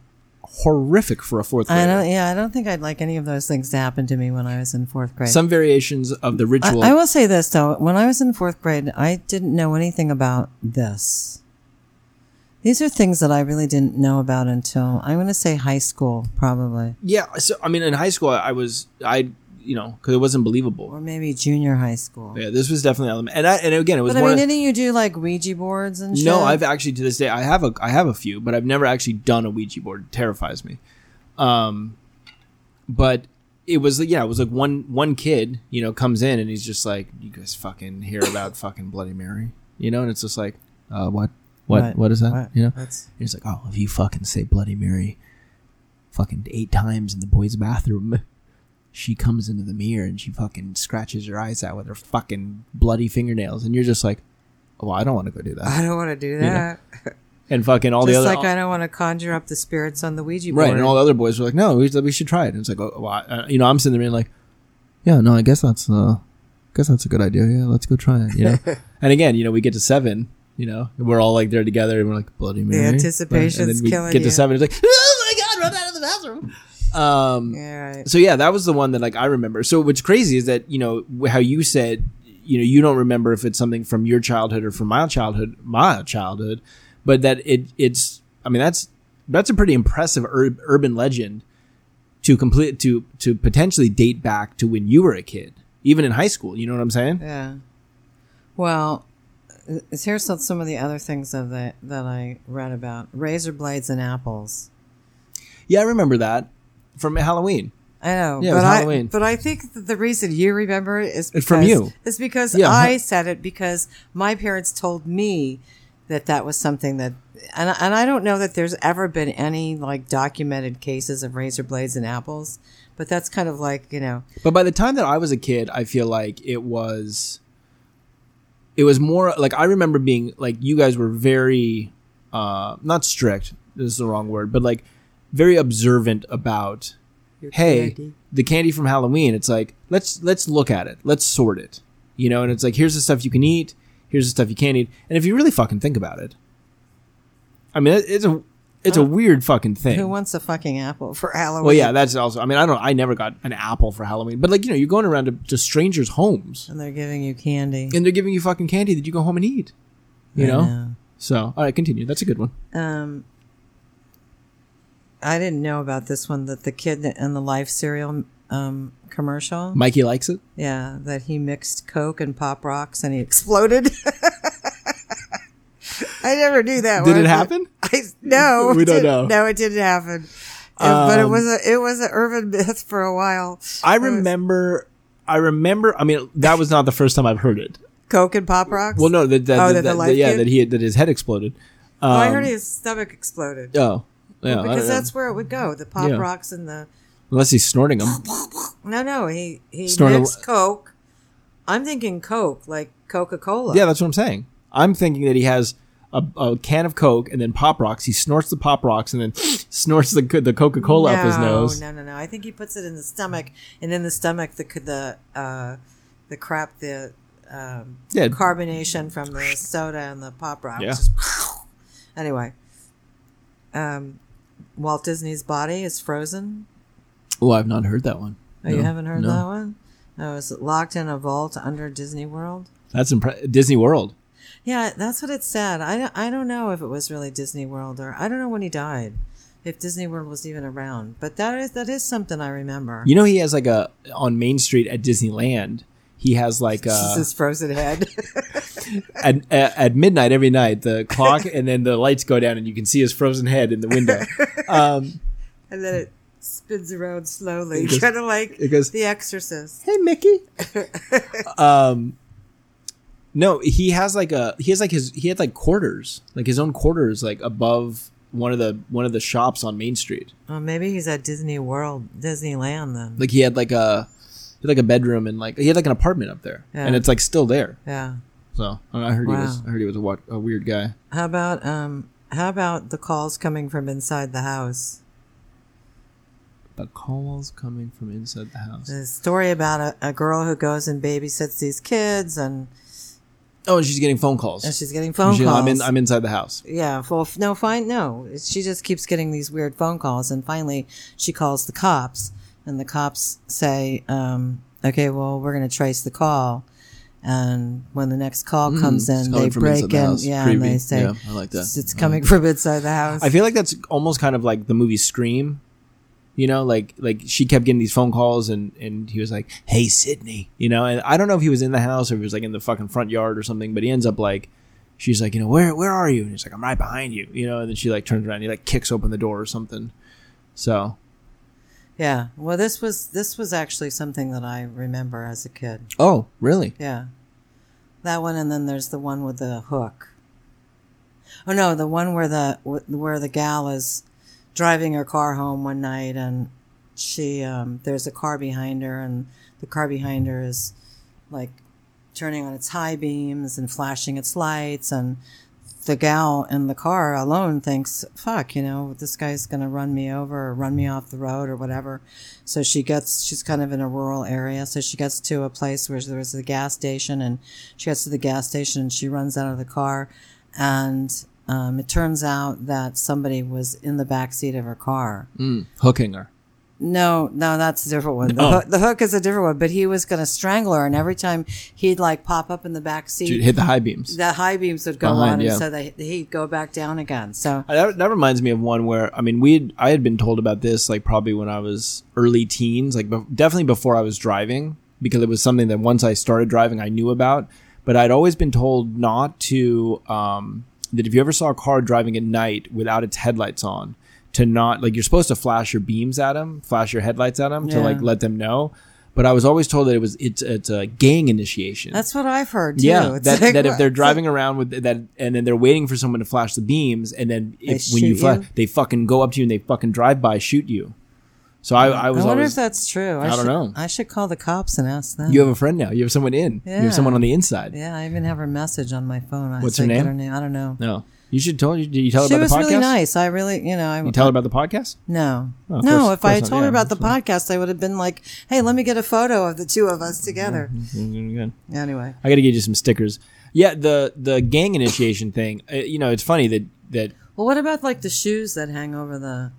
horrific for a fourth grader. I don't. Yeah, I don't think I'd like any of those things to happen to me when I was in fourth grade. Some variations of the I, ritual. I will say this though: when I was in fourth grade, I didn't know anything about this. These are things that I really didn't know about until I'm going to say high school, probably, Yeah, so I mean, in high school, I was I you know because it wasn't believable. or maybe junior high school. Yeah, this was definitely element, and I, and again, it was But I mean, didn't you do like Ouija boards and shit? no, I've actually to this day I have a I have a few, but I've never actually done a Ouija board. It terrifies me. Um, but it was like yeah, it was like one one kid you know comes in and he's just like, you guys fucking hear about fucking Bloody Mary, you know, and it's just like, uh, what what What? what is that, What? you know? That's- He's like, oh, if you fucking say Bloody Mary, fucking eight times in the boys' bathroom, she comes into the mirror and she fucking scratches your eyes out with her fucking bloody fingernails, and you're just like, oh, well, I don't want to go do that. I don't want to do that. And fucking all Just the other, like I don't want to conjure up the spirits on the Ouija board. right? And all the other boys were like, no, we, we should try it. And it's like, oh, well, I, you know, I'm sitting there being like, yeah, no, I guess that's, uh, guess that's a good idea. Yeah, let's go try it. You know. and again, you know, we get to seven, You know, And we're all like there together, and we're like Bloody Mary. anticipation's and then we killing get to you. seven. It's like, oh my god, run out of the bathroom. Um, Yeah, right. so yeah, that was the one that like I remember. So what's crazy is that you know how you said you know you don't remember if it's something from your childhood or from my childhood, my childhood, but that it it's I mean that's that's a pretty impressive ur- urban legend to complete to to potentially date back to when you were a kid, even in high school. You know what I'm saying? Yeah. Well, here's some some of the other things of the, that I read about razor blades and apples. Yeah, I remember that from Halloween. I know, Yeah, it but was I Halloween. but I think that the reason you remember it is because, It's from you. Is because Yeah, I said it because my parents told me that that was something that, and and I don't know that there's ever been any like documented cases of razor blades and apples, but that's kind of like you know, But by the time that I was a kid, I feel like it was it was more like I remember being like you guys were very uh not strict, this is the wrong word, but like very observant about hey, candy. the candy from Halloween, it's like let's let's look at it. Let's sort it. You know, and it's like here's the stuff you can eat, here's the stuff you can't eat. And if you really fucking think about it, I mean, it's a it's a weird fucking thing. who wants a fucking apple for Halloween? Well, yeah, that's also. I mean, I don't. I never got an apple for Halloween, but like you know, you're going around to, to strangers' homes and they're giving you candy. and they're giving you fucking candy that you go home and eat. You I know. So, all right, continue. That's a good one. Um, I didn't know about this one that the kid in the Life cereal um, commercial. Mikey likes it. Yeah, that he mixed Coke and Pop Rocks and he exploded. I never knew that. Did one. it happen? I no. We don't know. No, it didn't happen. Uh, but it Um, was a it was an urban myth for a while. I remember. I remember. I mean, that was not the first time I've heard it. Coke and Pop Rocks. Well, no, that, that, Oh, that, that the that- Life yeah, Kid? that he that his head exploded. Um, Oh, I heard his stomach exploded. Oh, yeah. because I- that's where it would go. The Pop Yeah. Rocks and the unless he's snorting them. No, no, he he Snorted- mixed Coke. I'm thinking Coke, like Coca Cola. Yeah, that's what I'm saying. I'm thinking that he has a, a can of Coke and then Pop Rocks. He snorts the Pop Rocks and then snorts the the Coca Cola up his nose. No, no, no. I think he puts it in the stomach, and in the stomach, the the uh, the crap, the um, Yeah. carbonation from the soda and the pop Rocks. Yeah. anyway, um, Walt Disney's body is frozen. Oh, I've not heard that one. Oh, you haven't heard no. that one? Oh, no, it's locked in a vault under Disney World. That's impre- Disney World. Yeah, that's what it said. I, don't- I don't know if it was really Disney World or I don't know when he died, if Disney World was even around. But that is that is something I remember. You know, he has like a on Main Street at Disneyland. He has like is uh, his frozen head. at, at at midnight every night the clock and then the lights go down and you can see his frozen head in the window. Um, and then it spins around slowly, kind of like it goes- The Exorcist. hey Mickey. um, no, he has like a he has like his he had like quarters like his own quarters like above one of the one of the shops on Main Street. Well, maybe he's at Disney World, Disneyland then. Like he had like a had like a bedroom and like he had like an apartment up there Yeah. and it's like still there. yeah. So I heard he was I heard he was a, wa- a weird guy. How about um? How about the calls coming from inside the house? The calls coming from inside the house. The story about a, a girl who goes and babysits these kids, and, Oh, and she's getting phone calls. and she's getting phone She- calls. I'm in. I'm inside the house. Yeah, well, no, fine, no. She just keeps getting these weird phone calls, and finally, she calls the cops, and the cops say, um, "Okay, well, we're going to trace the call." And when the next call comes Mm, it's in, they break the in, yeah, and they say, Yeah, I like that. It's, coming from inside the house." I feel like that's almost kind of like the movie Scream. You know, like like she kept getting these phone calls, and and he was like, "Hey, Sidney," you know, and I don't know if he was in the house or if he was like in the fucking front yard or something, but he ends up like. She's like, you know, where where are you? And he's like, I'm right behind you, you know. And then she like turns around, and he like kicks open the door or something. So, yeah. Well, this was this was actually something that I remember as a kid. oh, really? Yeah. That one, and then there's the one with the hook. Oh no, the one where the where the gal is driving her car home one night, and she um, there's a car behind her, and the car behind her is like turning on its high beams and flashing its lights, and the gal in the car alone thinks, "Fuck, you know, this guy's gonna run me over or run me off the road or whatever." So she gets, she's kind of in a rural area, so she gets to a place where there's a gas station, and she gets to the gas station and she runs out of the car, and um, it turns out that somebody was in the back seat of her car. Mm, hooking her. No, no, that's a different one. The, Oh. hook, the hook is a different one, but he was going to strangle her, and every time he'd like pop up in the back seat, She'd hit the high beams. the high beams would go Behind, on, yeah. and so they, he'd go back down again. So That, that reminds me of one where I mean we had, I had been told about this like probably when I was early teens, like bef- definitely before I was driving because it was something that once I started driving I knew about, but I'd always been told not to um, that if you ever saw a car driving at night without its headlights on, to not like you're supposed to flash your beams at them, flash your headlights at them to like let them know. But I was always told that it was it's it's a gang initiation. that's what I've heard too. Yeah, It's that, like, that if they're driving around with that, and then they're waiting for someone to flash the beams, and then if when you flash, you? they fucking go up to you and they fucking drive by, shoot you. So I, I I was wonder always. if that's true. I don't should, know. I should call the cops and ask them. you have a friend now. You have someone in. You have someone on the inside. yeah, I even have her message on my phone. I What's said, her name? I don't know. No, you should tell. Did you tell her She about was the podcast? really nice. I really, you know, I You tell her about the podcast. No, Oh, of no. course- if of I course had not. told Yeah, her about the podcast, I would have been like, "Hey, let me get a photo of the two of us together." Mm, Good. Anyway, I got to get you some stickers. Yeah, the the gang initiation thing. Uh, you know, it's funny that that well, what about like the shoes that hang over the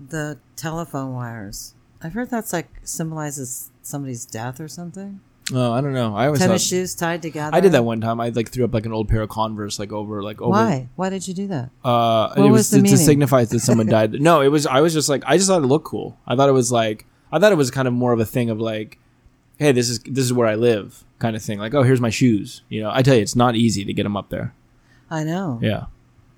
the telephone wires? I've heard that's like symbolizes somebody's death or something. Oh, I don't know. I always Tennis thought, shoes tied together. I did that one time. I like threw up like an old pair of Converse like over like over Why? Why did you do that? Uh, What it was was, the to, to signify that someone died. No, it was. I was just like, I just thought it looked cool. I thought it was like, I thought it was kind of more of a thing of like, hey, this is this is where I live, kind of thing. Like, oh, here's my shoes. You know, I tell you, it's not easy to get them up there. I know. Yeah,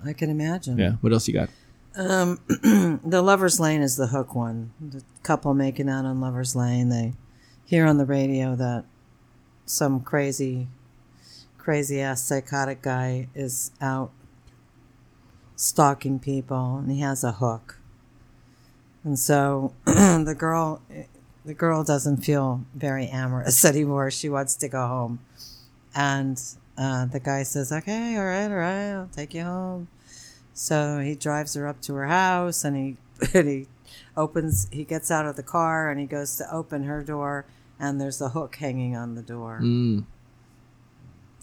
I can imagine. yeah. What else you got? Um, the Lovers Lane is the hook one. The couple making out on Lovers Lane. They hear on the radio that some crazy, crazy ass psychotic guy is out stalking people, and he has a hook. And so the girl, the girl doesn't feel very amorous anymore. She wants to go home, and uh, the guy says, "Okay, all right, all right, I'll take you home." So he drives her up to her house and he and he opens he gets out of the car and he goes to open her door and there's a hook hanging on the door. Mm.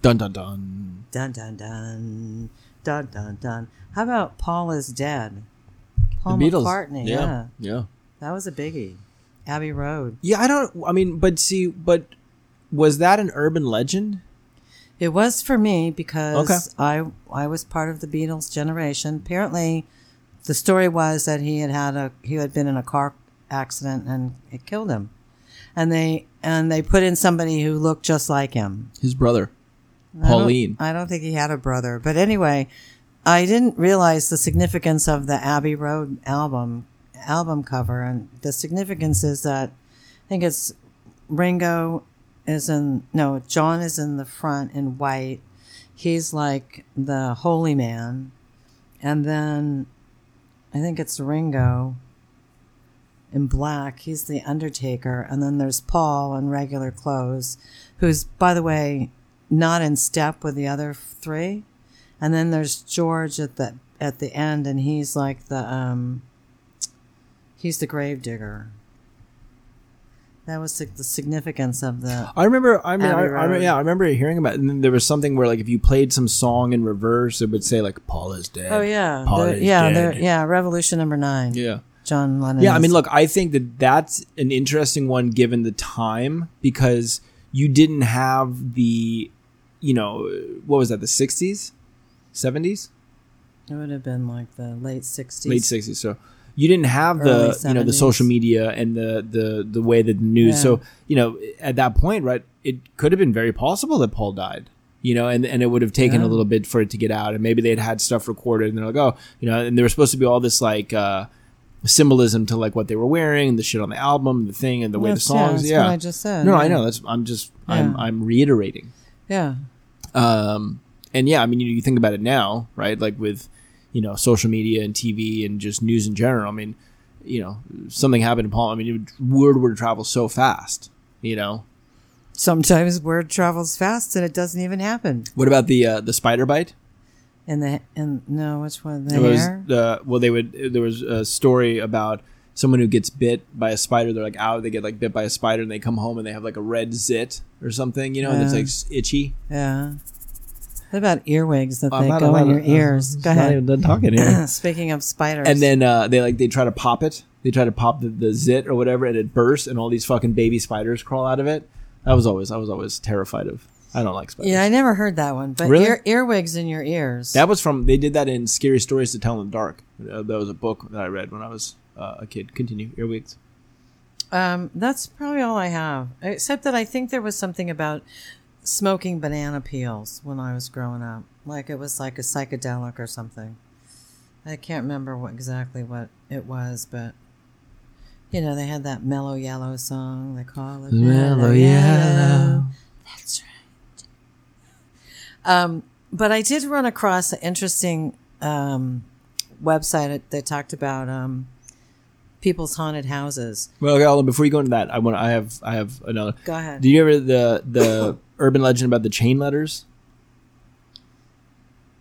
Dun dun dun. Dun dun dun dun dun dun. How about Paul is dead? Paul the Beatles. McCartney, yeah. yeah, yeah. That was a biggie. Abbey Road. Yeah, I don't. I mean, but see, but was that an urban legend? It was for me because Okay. I I was part of the Beatles generation. Apparently, the story was that he had had a he had been in a car accident and it killed him, and they and they put in somebody who looked just like him. His brother, I don't- Pauline. I don't, think he had a brother, but anyway, I didn't realize the significance of the Abbey Road album album cover, and the significance is that I think it's Ringo is in no John is in the front in white. He's like the holy man, and then I think it's Ringo in black. He's the Undertaker, and then there's Paul in regular clothes, who's by the way not in step with the other three. And then there's George at the at the end, and he's like the um, he's the gravedigger. That was the the significance of the. I remember. I mean, I, I, yeah, I remember hearing about. It. And then there was something where, like, if you played some song in reverse, it would say like "Paul is dead." Oh yeah, the- yeah, yeah. Revolution number nine. yeah, John Lennon. yeah. I mean, look, I think that that's an interesting one given the time because you didn't have the, you know, what was that? The sixties, seventies, it would have been like the late sixties. late sixties. So you didn't have the Early you know the social media and the the the way that the news. Yeah. So you know at that point, right? It could have been very possible that Paul died. You know, and, and it would have taken Yeah. a little bit for it to get out, and maybe they'd had stuff recorded, and they're like, oh, you know, and there was supposed to be all this like uh, symbolism to like what they were wearing, and the shit on the album, and the thing, and the way the yeah, songs. Yeah, what I just said, No, I know. That's I'm just I'm I'm reiterating. Yeah, Um, and yeah, I mean, you, you think about it now, right? Like with, you know, social media and TV and just news in general. I mean, you know, something happened to Paul. I mean, it would, word would travel so fast. You know, sometimes word travels fast and it doesn't even happen. what about the uh, the spider bite? And the and no, which one? The It was hair. the well, they would. There was a story about someone who gets bit by a spider. They're like out. They get like bit by a spider, and they come home and they have like a red zit or something. You know, and it's like itchy. Yeah. What about earwigs that I'm they not- go I'm in not- your ears? I'm Go not ahead. even done talking here. Speaking of spiders, and then uh, they like they try to pop it. They try to pop the, the zit or whatever, and it bursts, and all these fucking baby spiders crawl out of it. I was always I was always terrified of. I don't like spiders. yeah, I never heard that one. But Really? ear, earwigs in your ears. That was from they did that in Scary Stories to Tell in the Dark. Uh, that was a book that I read when I was uh, a kid. Continue earwigs. Um, that's probably all I have, except that I think there was something about smoking banana peels when I was growing up, like it was like a psychedelic or something. I can't remember what exactly what it was, but you know they had that mellow yellow song. They call it mellow, yellow. That's right. Um, but I did run across an interesting um, website that, talked about um, people's haunted houses. Well, okay, on, before you go into that, I want I have I have another. Go ahead. Do you ever the the urban legend about the chain letters?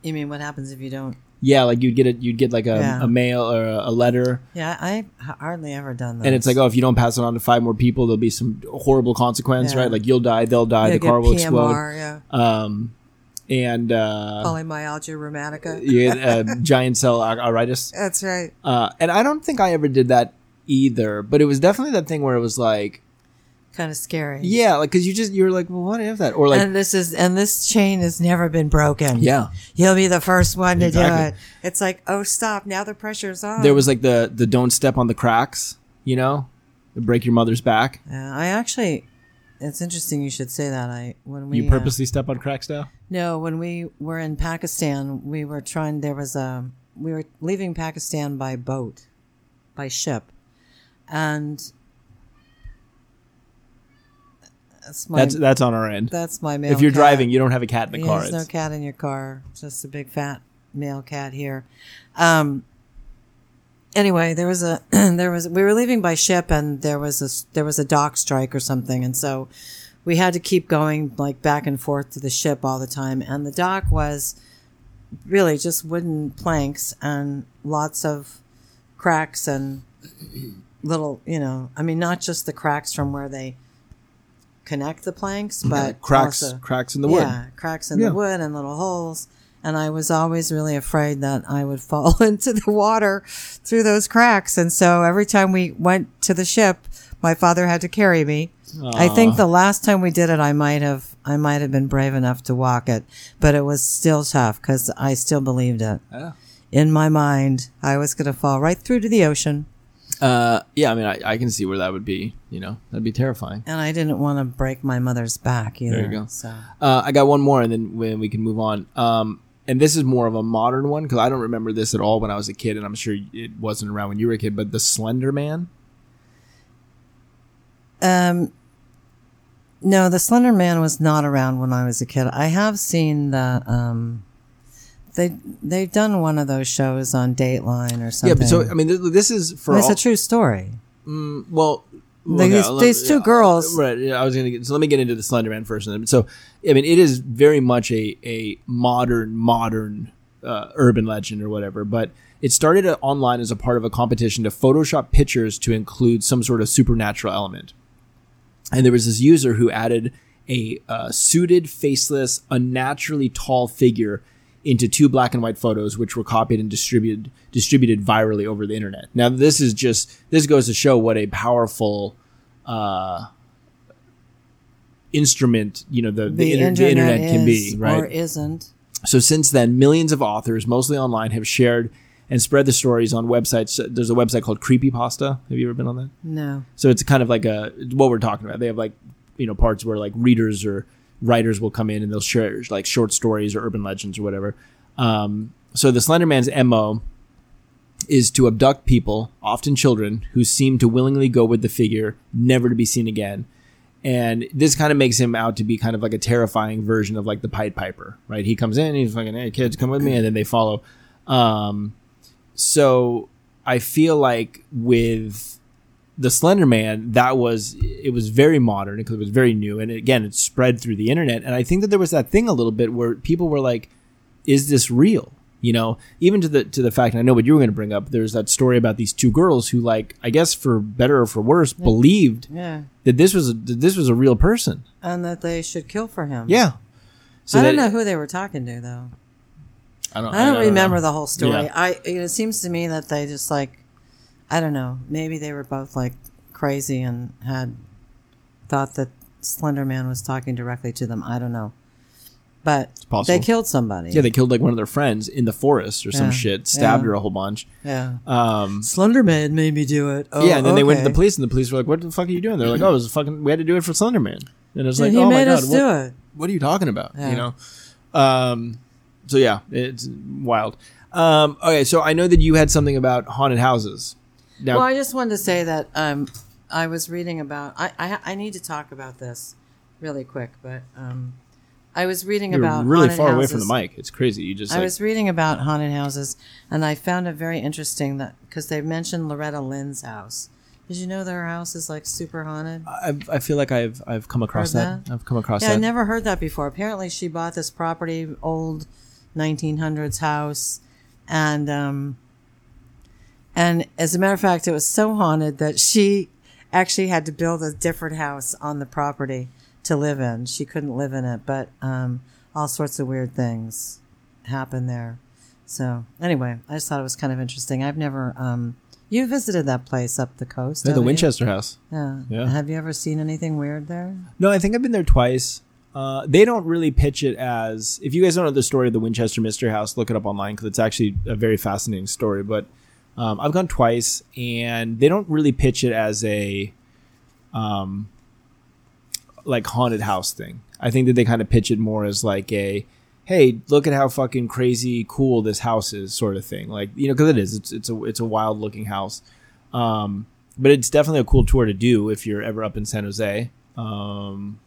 You mean what happens if you don't? Yeah, like you'd get it, you'd get like a, Yeah. a mail or a, letter, Yeah, I've hardly ever done that. and it's like, oh, if you don't pass it on to five more people, there'll be some horrible consequence, Yeah. right? Like you'll die, they'll die, the car will explode. yeah. Um, and uh, Polymyalgia rheumatica. get uh, giant cell arthritis. That's right. Uh, and I don't think I ever did that either, but it was definitely that thing where it was like, Kind of scary. yeah, like because you just you're like, well, what if that? Or like, and this is and this chain has never been broken. yeah, You'll be the first one to do it. It's like, oh stop, now the pressure's on. there was like the the don't step on the cracks, you know, break your mother's back. Yeah, I actually it's interesting you should say that. I when we You uh, purposely step on cracks now. No, when we were in Pakistan, we were trying. There was a we were leaving Pakistan by boat, by ship, and that's my That's that's on our end. that's my male. If you're cat. driving, you don't have a cat in the Yeah, car. there's no cat in your car. Just a big fat male cat here. Um. Anyway, there was a there was we were leaving by ship and there was a there was a dock strike or something and so we had to keep going like back and forth to the ship all the time and the dock was really just wooden planks and lots of cracks and little you know I mean not just the cracks from where they connect the planks but cracks also- cracks in the wood. yeah, cracks in Yeah. the wood and little holes. And I was always really afraid that I would fall into the water through those cracks. And so every time we went to the ship, my father had to carry me. I think the last time we did it, I might have, I might have been brave enough to walk it, but it was still tough because I still believed it. Yeah. In my mind, I was going to fall right through to the ocean. Uh, yeah, I mean, I, I can see where that would be. You know, that'd be terrifying. And I didn't want to break my mother's back either. There you go. So Uh, I got one more, and then when we can move on. Um, and this is more of a modern one because I don't remember this at all when I was a kid, and I'm sure it wasn't around when you were a kid. But the Slender Man. Um, no, the Slender Man was not around when I was a kid. I have seen the um, they they've done one of those shows on Dateline or something. Yeah, but so I mean, this is for it's all, a true story. well. These- these two girls- right? Yeah, I was gonna get. So let me get into the Slender Man first. So, I mean, it is very much a a modern modern uh, urban legend or whatever. But it started online as a part of a competition to Photoshop pictures to include some sort of supernatural element. And there was this user who added a uh, suited, faceless, unnaturally tall figure into two black and white photos, which were copied and distributed distributed virally over the internet. Now, this is just this goes to show what a powerful uh, instrument you know the the, inter- the internet can be, right? or isn't. So since then, millions of authors, mostly online, have shared and spread the stories on websites. There's a website called Creepypasta. Have you ever been on that? No, So it's kind of like a what we're talking about. They have like you know parts where like readers or writers will come in and they'll share like short stories or urban legends or whatever. Um, so the Slender Man's mo is to abduct people, often children, who seem to willingly go with the figure, never to be seen again. And this kind of makes him out to be kind of like a terrifying version of like the Pied Piper, right? He comes in, he's fucking, hey kids, come with me, and then they follow. Um, so I feel like with the Slender Man, that was it was very modern because it was very new, and again, it spread through the internet. And I think that there was that thing a little bit where people were like, "Is this real?" You know, even to the to the fact. And I know what you were going to bring up. There's that story about these two girls who, like, I guess for better or for worse, believed yeah, that this was a, that this was a real person. and that they should kill for him. Yeah. So I don't know who they were talking to though. I don't, I don't remember know. the whole story. Yeah. I it seems to me that they just like I don't know. Maybe they were both like crazy and had thought that Slender Man was talking directly to them. I don't know. But they killed somebody. Yeah, they killed like one of their friends in the forest or some Yeah. shit. Stabbed Yeah. her a whole bunch. yeah. Um, Slender Man made me do it. Oh, yeah, and then they went to the police, and the police were like, "What the fuck are you doing?" They're like, "Oh, it was fucking. We had to do it for Slenderman." And it's like, he "Oh my god, what, do it. what are you talking about?" Yeah. You know. Um, so yeah, it's wild. Um, okay, so I know that you had something about haunted houses. Now, Well, I just wanted to say that um, I was reading about. I, I I need to talk about this really quick, but um, I was reading you're about really far away from the mic. It's crazy. You just I like, was reading about haunted houses, and I found it very interesting that because they mentioned Loretta Lynn's house. Did you know that her house is like super haunted? I, I feel like I've I've come across Heard that. I've come across Yeah, that. I never heard that before. Apparently, she bought this property, old 1900s house, and um, and as a matter of fact, it was so haunted that she actually had to build a different house on the property to live in. She couldn't live in it, but um, all sorts of weird things happened there. So anyway, I just thought it was kind of interesting. I've never. Um, you visited that place up the coast, Yeah, the haven't you? Winchester House. Yeah. Yeah. Have you ever seen anything weird there? No, I think I've been there twice. Uh, they don't really pitch it as. If you guys don't know the story of the Winchester Mystery House, look it up online because it's actually a very fascinating story. But um, I've gone twice, and they don't really pitch it as a, um, like haunted house thing. I think that they kind of pitch it more as like a, hey, look at how fucking crazy cool this house is, sort of thing. Like you know, because it is. It's it's a it's a wild looking house. Um, but it's definitely a cool tour to do if you're ever up in San Jose. Um,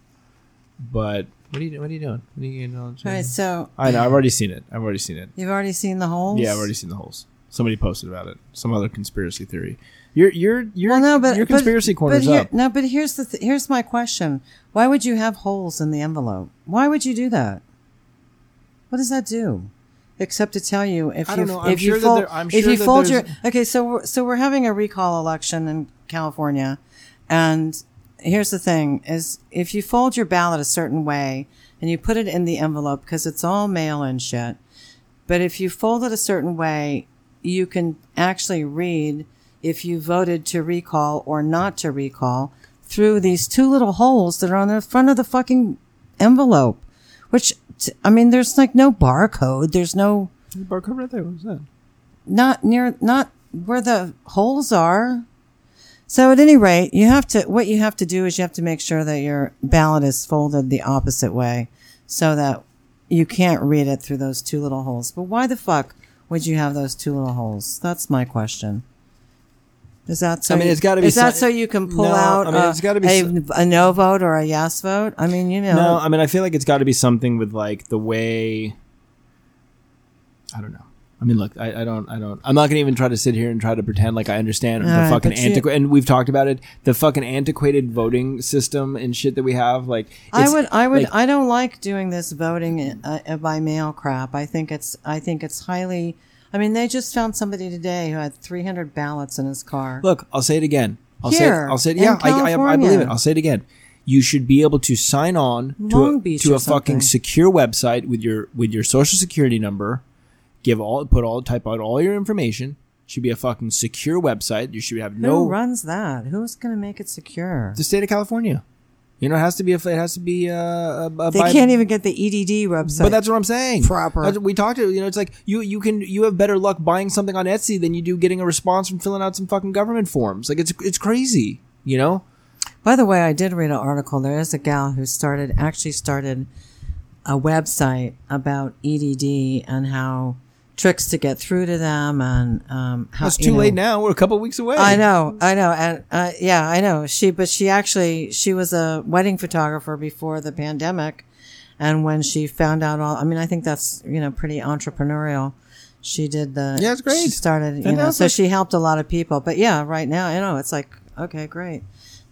but what are you what are you doing? What are you doing? All right, so I know I've already seen it. I've already seen it. You've already seen the holes. Yeah, I've already seen the holes. Somebody posted about it. Some other conspiracy theory. Your your your Well, no, but your but- conspiracy but corner's here- up. No, but here's the th- here's my question: Why would you have holes in the envelope? Why would you do that? What does that do? Except to tell you if you know. If you sure that fold there- if sure you fold your there's- okay. So we're, so we're having a recall election in California, and here's the thing: is if you fold your ballot a certain way and you put it in the envelope because it's all mail and shit, but if you fold it a certain way, you can actually read if you voted to recall or not to recall through these two little holes that are on the front of the fucking envelope. Which, t- I mean, there's like no barcode. There's no, Barcode right there. What was that? not near, not where the holes are. So at any rate, you have to, what you have to do is you have to make sure that your ballot is folded the opposite way so that you can't read it through those two little holes. But why the fuck would you have those two little holes? That's my question. Is that so? I mean, you- it's gotta be Is that so you can pull No, out I mean, a, it's gotta be a, a no vote or a yes vote? I mean, you know, No, I mean I feel like it's got to be something with like the way. I don't know. I mean, look, I, I don't, I don't. I'm not gonna even try to sit here and try to pretend like I understand the fucking antiquated. And we've talked about it, the fucking antiquated voting system and shit that we have. Like, I would, I would, like, I don't like doing this voting uh, uh, by mail crap. I think it's, I think it's highly. I mean, they just found somebody today who had 300 ballots in his car. Look, I'll say it again. I'll say Here, it. I'll say it. Yeah, I, I, I believe it. I'll say it again. You should be able to sign on to a, to a fucking secure website with your with your social security number. Give all put all type out all your information. Should be a fucking secure website. You should have no. Who no runs that? Who's going to make it secure? the state of California. You know, it has to be a, it has to be a, a, a They by- can't even get the EDD website. But that's what I'm saying. Proper. We talked to. You know, it's like you you can you have better luck buying something on Etsy than you do getting a response from filling out some fucking government forms. Like it's it's crazy. You know. By the way, I did read an article. There is a gal who started, actually started a website about EDD and how tricks to get through to them and um, how It's too know- late now. We're a couple weeks away. I know, I know, and uh, yeah, I know. She, but she actually, she was a wedding photographer before the pandemic, and when she found out all, I mean, I think that's you know pretty entrepreneurial. She did the, Yeah, it's great. She started, you know, so she helped a lot of people. But yeah, right now, you know, it's like okay, great.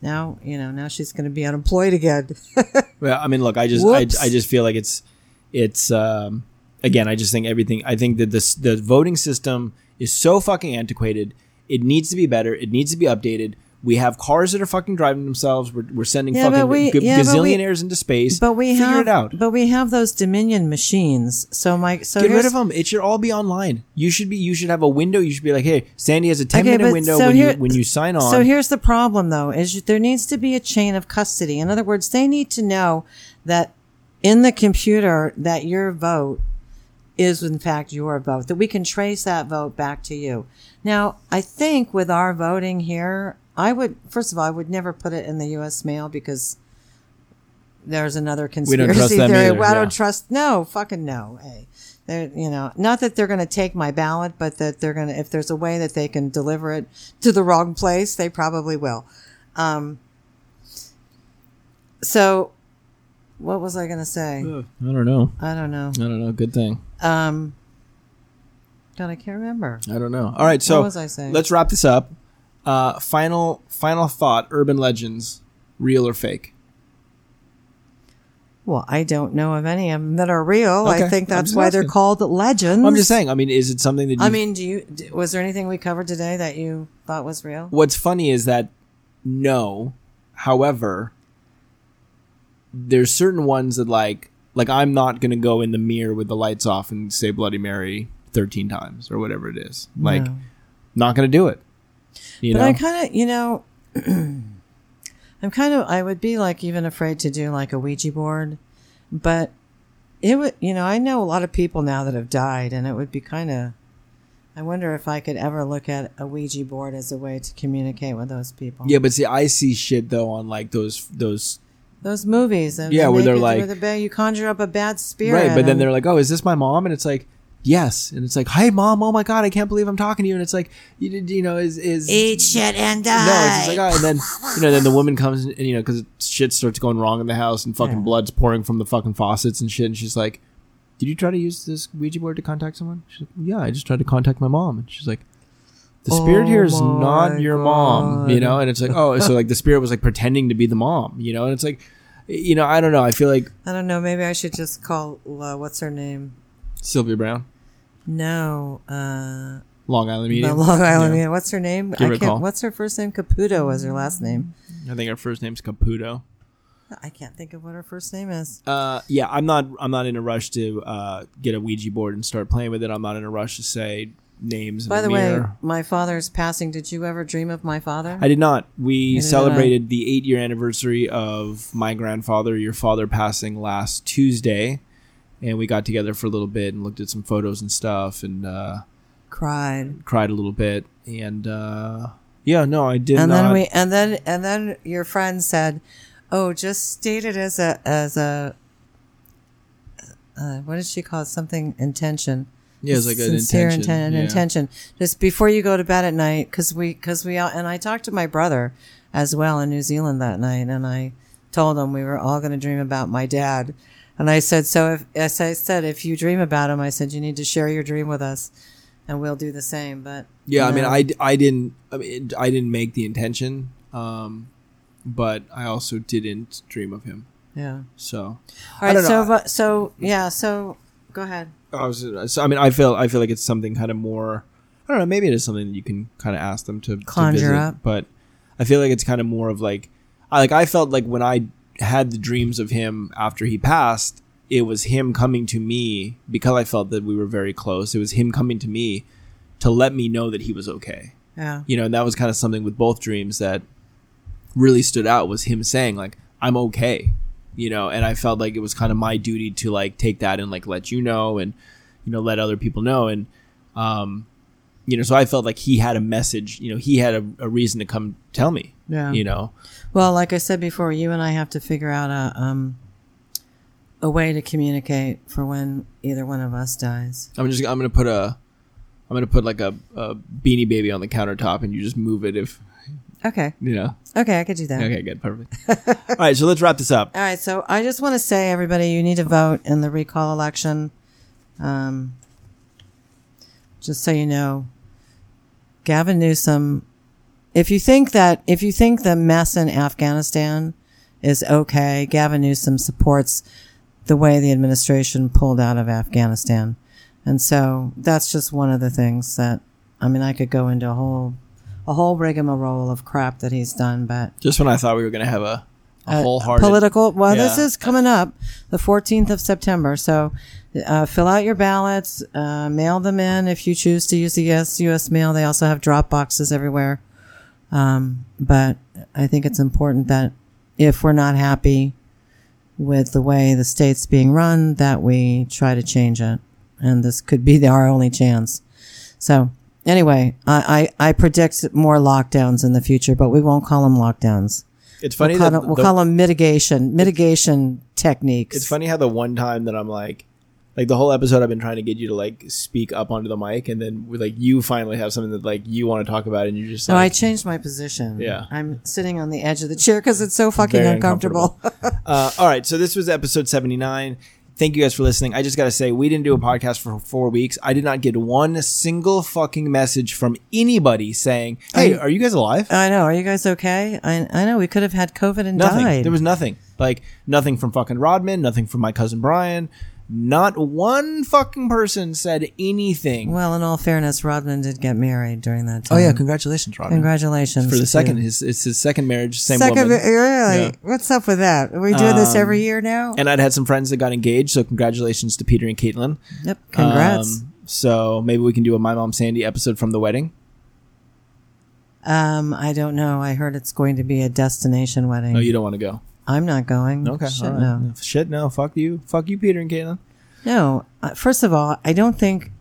Now you know, now she's going to be unemployed again. Well, I mean, look, I just, I, I just feel like it's, it's, um, again, I just think everything. I think that this, the voting system is so fucking antiquated. It needs to be better. It needs to be updated. We have cars that are fucking driving themselves. We're, we're sending Yeah, fucking we- g- yeah, but we- gazillionaires into space. But we Figure have, it out. but we have those Dominion machines. So my, so Get rid of them. It should all be online. You should be. You should have a window. You should be like, hey, Sandy has a ten Okay, minute window so when here- you when you sign on. So here's the problem, though: is there needs to be a chain of custody. In other words, they need to know that in the computer that your vote is in fact your vote. That we can trace that vote back to you. Now, I think with our voting here, I would first of all, I would never put it in the U.S. mail because there's another conspiracy theory. either, Well, I don't trust. No, fucking no. Hey. They're, you know, not that they're going to take my ballot, but that they're going to, if there's a way that they can deliver it to the wrong place, they probably will. Um, so what was I going to say? Ugh, I don't know. I don't know. I don't know. Good thing. Um, God, I can't remember. I don't know. All right, so what was I saying? let's wrap this up. Uh, final final thought: urban legends, real or fake? Well, I don't know of any of them that are real. Okay, I think that's why they're called legends. I'm just saying. I mean, is it something that I mean, do you, was there anything we covered today that you thought was real? what's funny is that no however there's certain ones that like like i'm not gonna go in the mirror with the lights off and say bloody mary 13 times or whatever it is like No. not gonna do it you But know I kind of, you know, I'm kind of, I would be like even afraid to do like a Ouija board, but it would, you know, I know a lot of people now that have died, and it would be kind of, I wonder if I could ever look at a Ouija board as a way to communicate with those people. yeah but see i see shit though on like those those Those movies, and Yeah, and where they they're like- where the ba- you conjure up a bad spirit, right but then they're like oh is this my mom and it's like yes and it's like hi mom oh my god i can't believe i'm talking to you and it's like you, did- you know is is Eat shit and die. No, it's just like, oh, and then you know, then the woman comes and you know, because shit starts going wrong in the house and fucking Yeah. blood's pouring from the fucking faucets and shit, and she's like, "Did you try to use this Ouija board to contact someone?" She's like, "Yeah, I just tried to contact my mom," and she's like. The spirit Oh here is not your mom, you know, and it's like, oh, so like the spirit was like pretending to be the mom, you know, and it's like, you know, I don't know. I feel like I don't know. Maybe I should just call. Uh, what's her name? Sylvia Browne, No, uh, Long Island the Medium. Long Island. Yeah. What's her name? Give her I a call. can't. What's her first name? Caputo was her last name. I think her first name's Caputo. I can't think of what her first name is. Uh, yeah, I'm not. I'm not in a rush to uh, get a Ouija board and start playing with it. I'm not in a rush to say names. By the way, my father's passing. Did you ever dream of my father? I did not. We did celebrated the eight year anniversary of my grandfather, your father, passing last Tuesday, and we got together for a little bit and looked at some photos and stuff, and uh, Cried. cried a little bit. And uh, yeah, no, I did and not. then we and then and then your friend said, "Oh, just state it as a as a uh, what did she call it? Something intention." Yeah, it was like an sincere intention. inten- an yeah. intention. Just before you go to bed at night, because we, because we all, and I talked to my brother as well in New Zealand that night, and I told him we were all going to dream about my dad, and I said, so if, as I said, if you dream about him, I said you need to share your dream with us, and we'll do the same. But Yeah, I you mean, know, I, I didn't I mean I didn't make the intention, um, but I also didn't dream of him. yeah. So All I right, so but so yeah, so go ahead. I was so I mean I feel I feel like it's something kind of more I don't know maybe it is something that you can kind of ask them to to Conjure visit, up. but I feel like it's kind of more of like I like I felt like when I had the dreams of him after he passed it was him coming to me because I felt that we were very close it was him coming to me to let me know that he was okay Yeah, you know and that was kind of something with both dreams that really stood out was him saying like i'm okay you know and i felt like it was kind of my duty to like take that and like let you know and you know let other people know and um you know so i felt like he had a message you know he had a, a reason to come tell me yeah. you know Well, like I said before, you and I have to figure out a um a way to communicate for when either one of us dies. i'm just i'm gonna put a i'm gonna put like a, a beanie baby on the countertop and you just move it if Okay. you know Okay, I could do that. okay good perfect all right so let's wrap this up All right, so I just want to say, everybody, you need to vote in the recall election. Um, just so you know, Gavin Newsom. If you think that if you think the mess in Afghanistan is okay, Gavin Newsom supports the way the administration pulled out of Afghanistan, and so that's just one of the things that I mean, I could go into a whole a whole rigmarole of crap that he's done. But Just when I thought we were going to have a, a uh, wholehearted political. Well, this is coming up the 14th of September. So uh, fill out your ballots, uh, mail them in if you choose to use the US, US mail. They also have drop boxes everywhere. Um, but I think it's important that if we're not happy with the way the state's being run, that we try to change it. And this could be the, our only chance. So anyway, I, I, I predict more lockdowns in the future, but we won't call them lockdowns. It's funny We'll call, that them, we'll the- call them mitigation, mitigation techniques. It's funny how the one time that I'm like, like the whole episode, I've been trying to get you to like speak up onto the mic, and then with like you finally have something that like you want to talk about, and you're just No, I changed my position. Yeah. I'm sitting on the edge of the chair because it's so fucking Very uncomfortable. uh, all right. So this was episode 79. Thank you guys for listening. I just got to say, we didn't do a podcast for four weeks. I did not get one single fucking message from anybody saying, "Hey, I- are you guys alive?" I know. Are you guys okay? I, I know we could have had COVID and nothing. died. There was nothing. Like nothing from fucking Rodman. Nothing from my cousin Brian. Not one fucking person said anything. well, in all fairness, Rodman did get married during that time. oh yeah, congratulations, Rodman. Congratulations. for the second. His it's his second marriage, same Second, woman. really? Yeah. What's up with that? Are we doing this Um, every year now? And I'd had some friends that got engaged, so congratulations to Peter and Caitlin. yep. Congrats. Um, so maybe we can do a My Mom Sandy episode from the wedding. Um, I don't know. I heard it's going to be a destination wedding. Oh, you don't want to go. I'm not going. Okay, Shit, right. no. Shit, no. Fuck you. Fuck you, Peter and Caitlin. No. Uh, first of all, I don't think.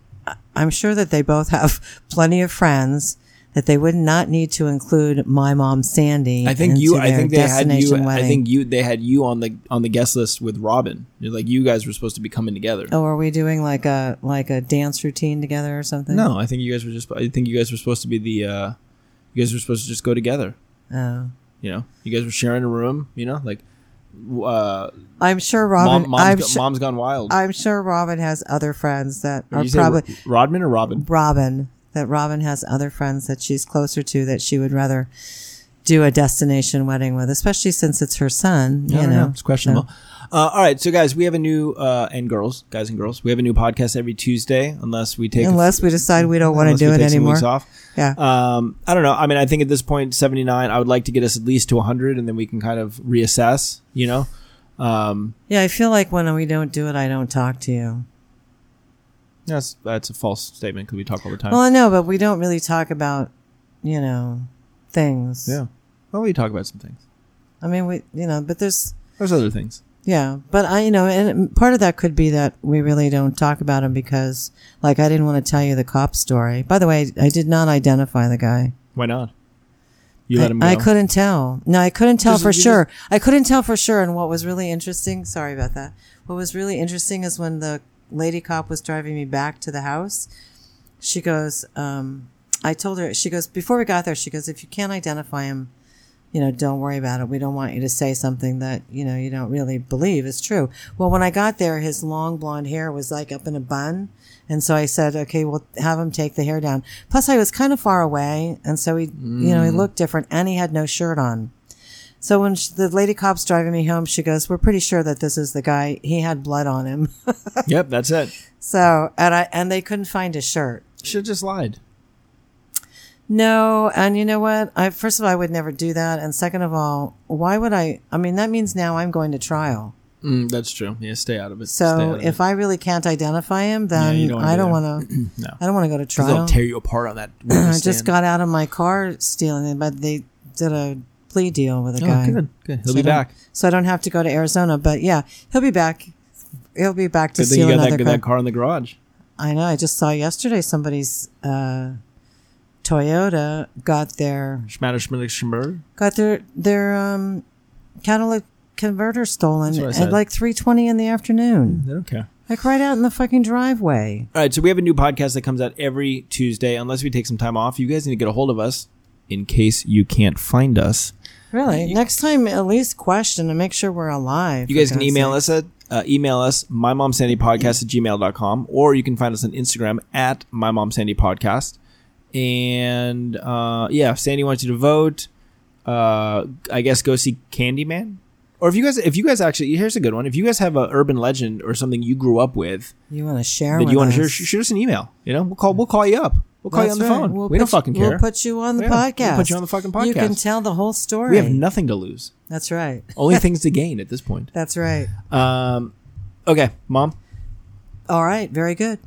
I'm sure that they both have plenty of friends that they would not need to include my mom Sandy. I think you. I think they had you. destination I think you. They had you on the on the guest list with Robin. You're like you guys were supposed to be coming together. Oh, are we doing like a like a dance routine together or something? No, I think you guys were just. I think you guys were supposed to be the. uh You guys were supposed to just go together. Oh. You know, you guys were sharing a room. You know, like. Uh, I'm sure Robin. Mom, mom's, I'm su- mom's gone wild. I'm sure Robin has other friends that are probably Rodman or Robin. Robin. That Robin has other friends that she's closer to that she would rather do a destination wedding with, especially since it's her son. You know, it's questionable. Uh, all right, so guys, we have a new uh, and girls, guys and girls, we have a new podcast every Tuesday, unless we take unless we decide we don't want to do it anymore. off. Yeah. Um, I don't know. I mean, I think at this point, seventy nine. I would like to get us at least to hundred, and then we can kind of reassess. You know, um, Yeah, I feel like when we don't do it, I don't talk to you. that's that's a false statement because we talk all the time. Well, I know, but we don't really talk about, you know, things. yeah. Well, we talk about some things. I mean, we, you know, but there's, There's other things. yeah, but I, you know, and part of that could be that we really don't talk about them because, like, I didn't want to tell you the cop story. By the way, I did not identify the guy. Why not? You let I, him go. I couldn't tell. No, I couldn't tell Just- for sure. I couldn't tell for sure. And what was really interesting, sorry about that. What was really interesting is when the lady cop was driving me back to the house, she goes, um, I told her, she goes, before we got there, she goes, if you can't identify him, you know, don't worry about it. We don't want you to say something that, you know, you don't really believe is true. Well, when I got there, his long blonde hair was like up in a bun. And so I said, okay, we'll have him take the hair down. Plus I was kind of far away. And so he, you know, he mm. looked different and he had no shirt on. So when sh the lady cop's driving me home, she goes, we're pretty sure that this is the guy. He had blood on him. yep, that's it. so, and I, and they couldn't find his shirt. Should have just lied. No, and you know what? I first of all, I would never do that, and second of all, why would I? I mean, that means now I'm going to trial. Mm, that's true. Yeah, stay out of it. So of if I really can't identify him, then you don't I do don't want to. No. I don't want to go to it. 'Cause they'll trial. tear you apart on that. I just got out of my car stealing it, but they did a plea deal with a Oh, guy. good, good. He'll So be back. so I don't have to go to Arizona. But yeah, he'll be back. He'll be back to Good thing you steal got another that, car. that car in the garage. I know. I just saw yesterday somebody's uh, Toyota got their got their their um, catalytic converter stolen That's what I at like three twenty in the afternoon, They don't care. like right out in the fucking driveway. All right, so we have a new podcast that comes out every Tuesday. Unless we take some time off, you guys need to get a hold of us in case you can't find us. Really? Next time, at least question and make sure we're alive. You guys can email us at uh, email us mymomsandypodcast at gmail.com or you can find us on Instagram at mymomsandypodcast. And uh, yeah, if Sandy wants you to vote, uh, I guess go see Candyman. Or if you guys, if you guys actually, here's a good one. If you guys have an urban legend or something you grew up with You want to share? that you want to share, shoot us an email. You know, we'll call, we'll call you up. We'll call That's you on the right. phone. We'll we don't put- fucking care. We'll put you on the Yeah, we'll podcast. put you on the fucking podcast. You can tell the whole story. we have nothing to lose. That's right. Only things to gain at this point. That's right. Um, okay, mom. All right. Very good.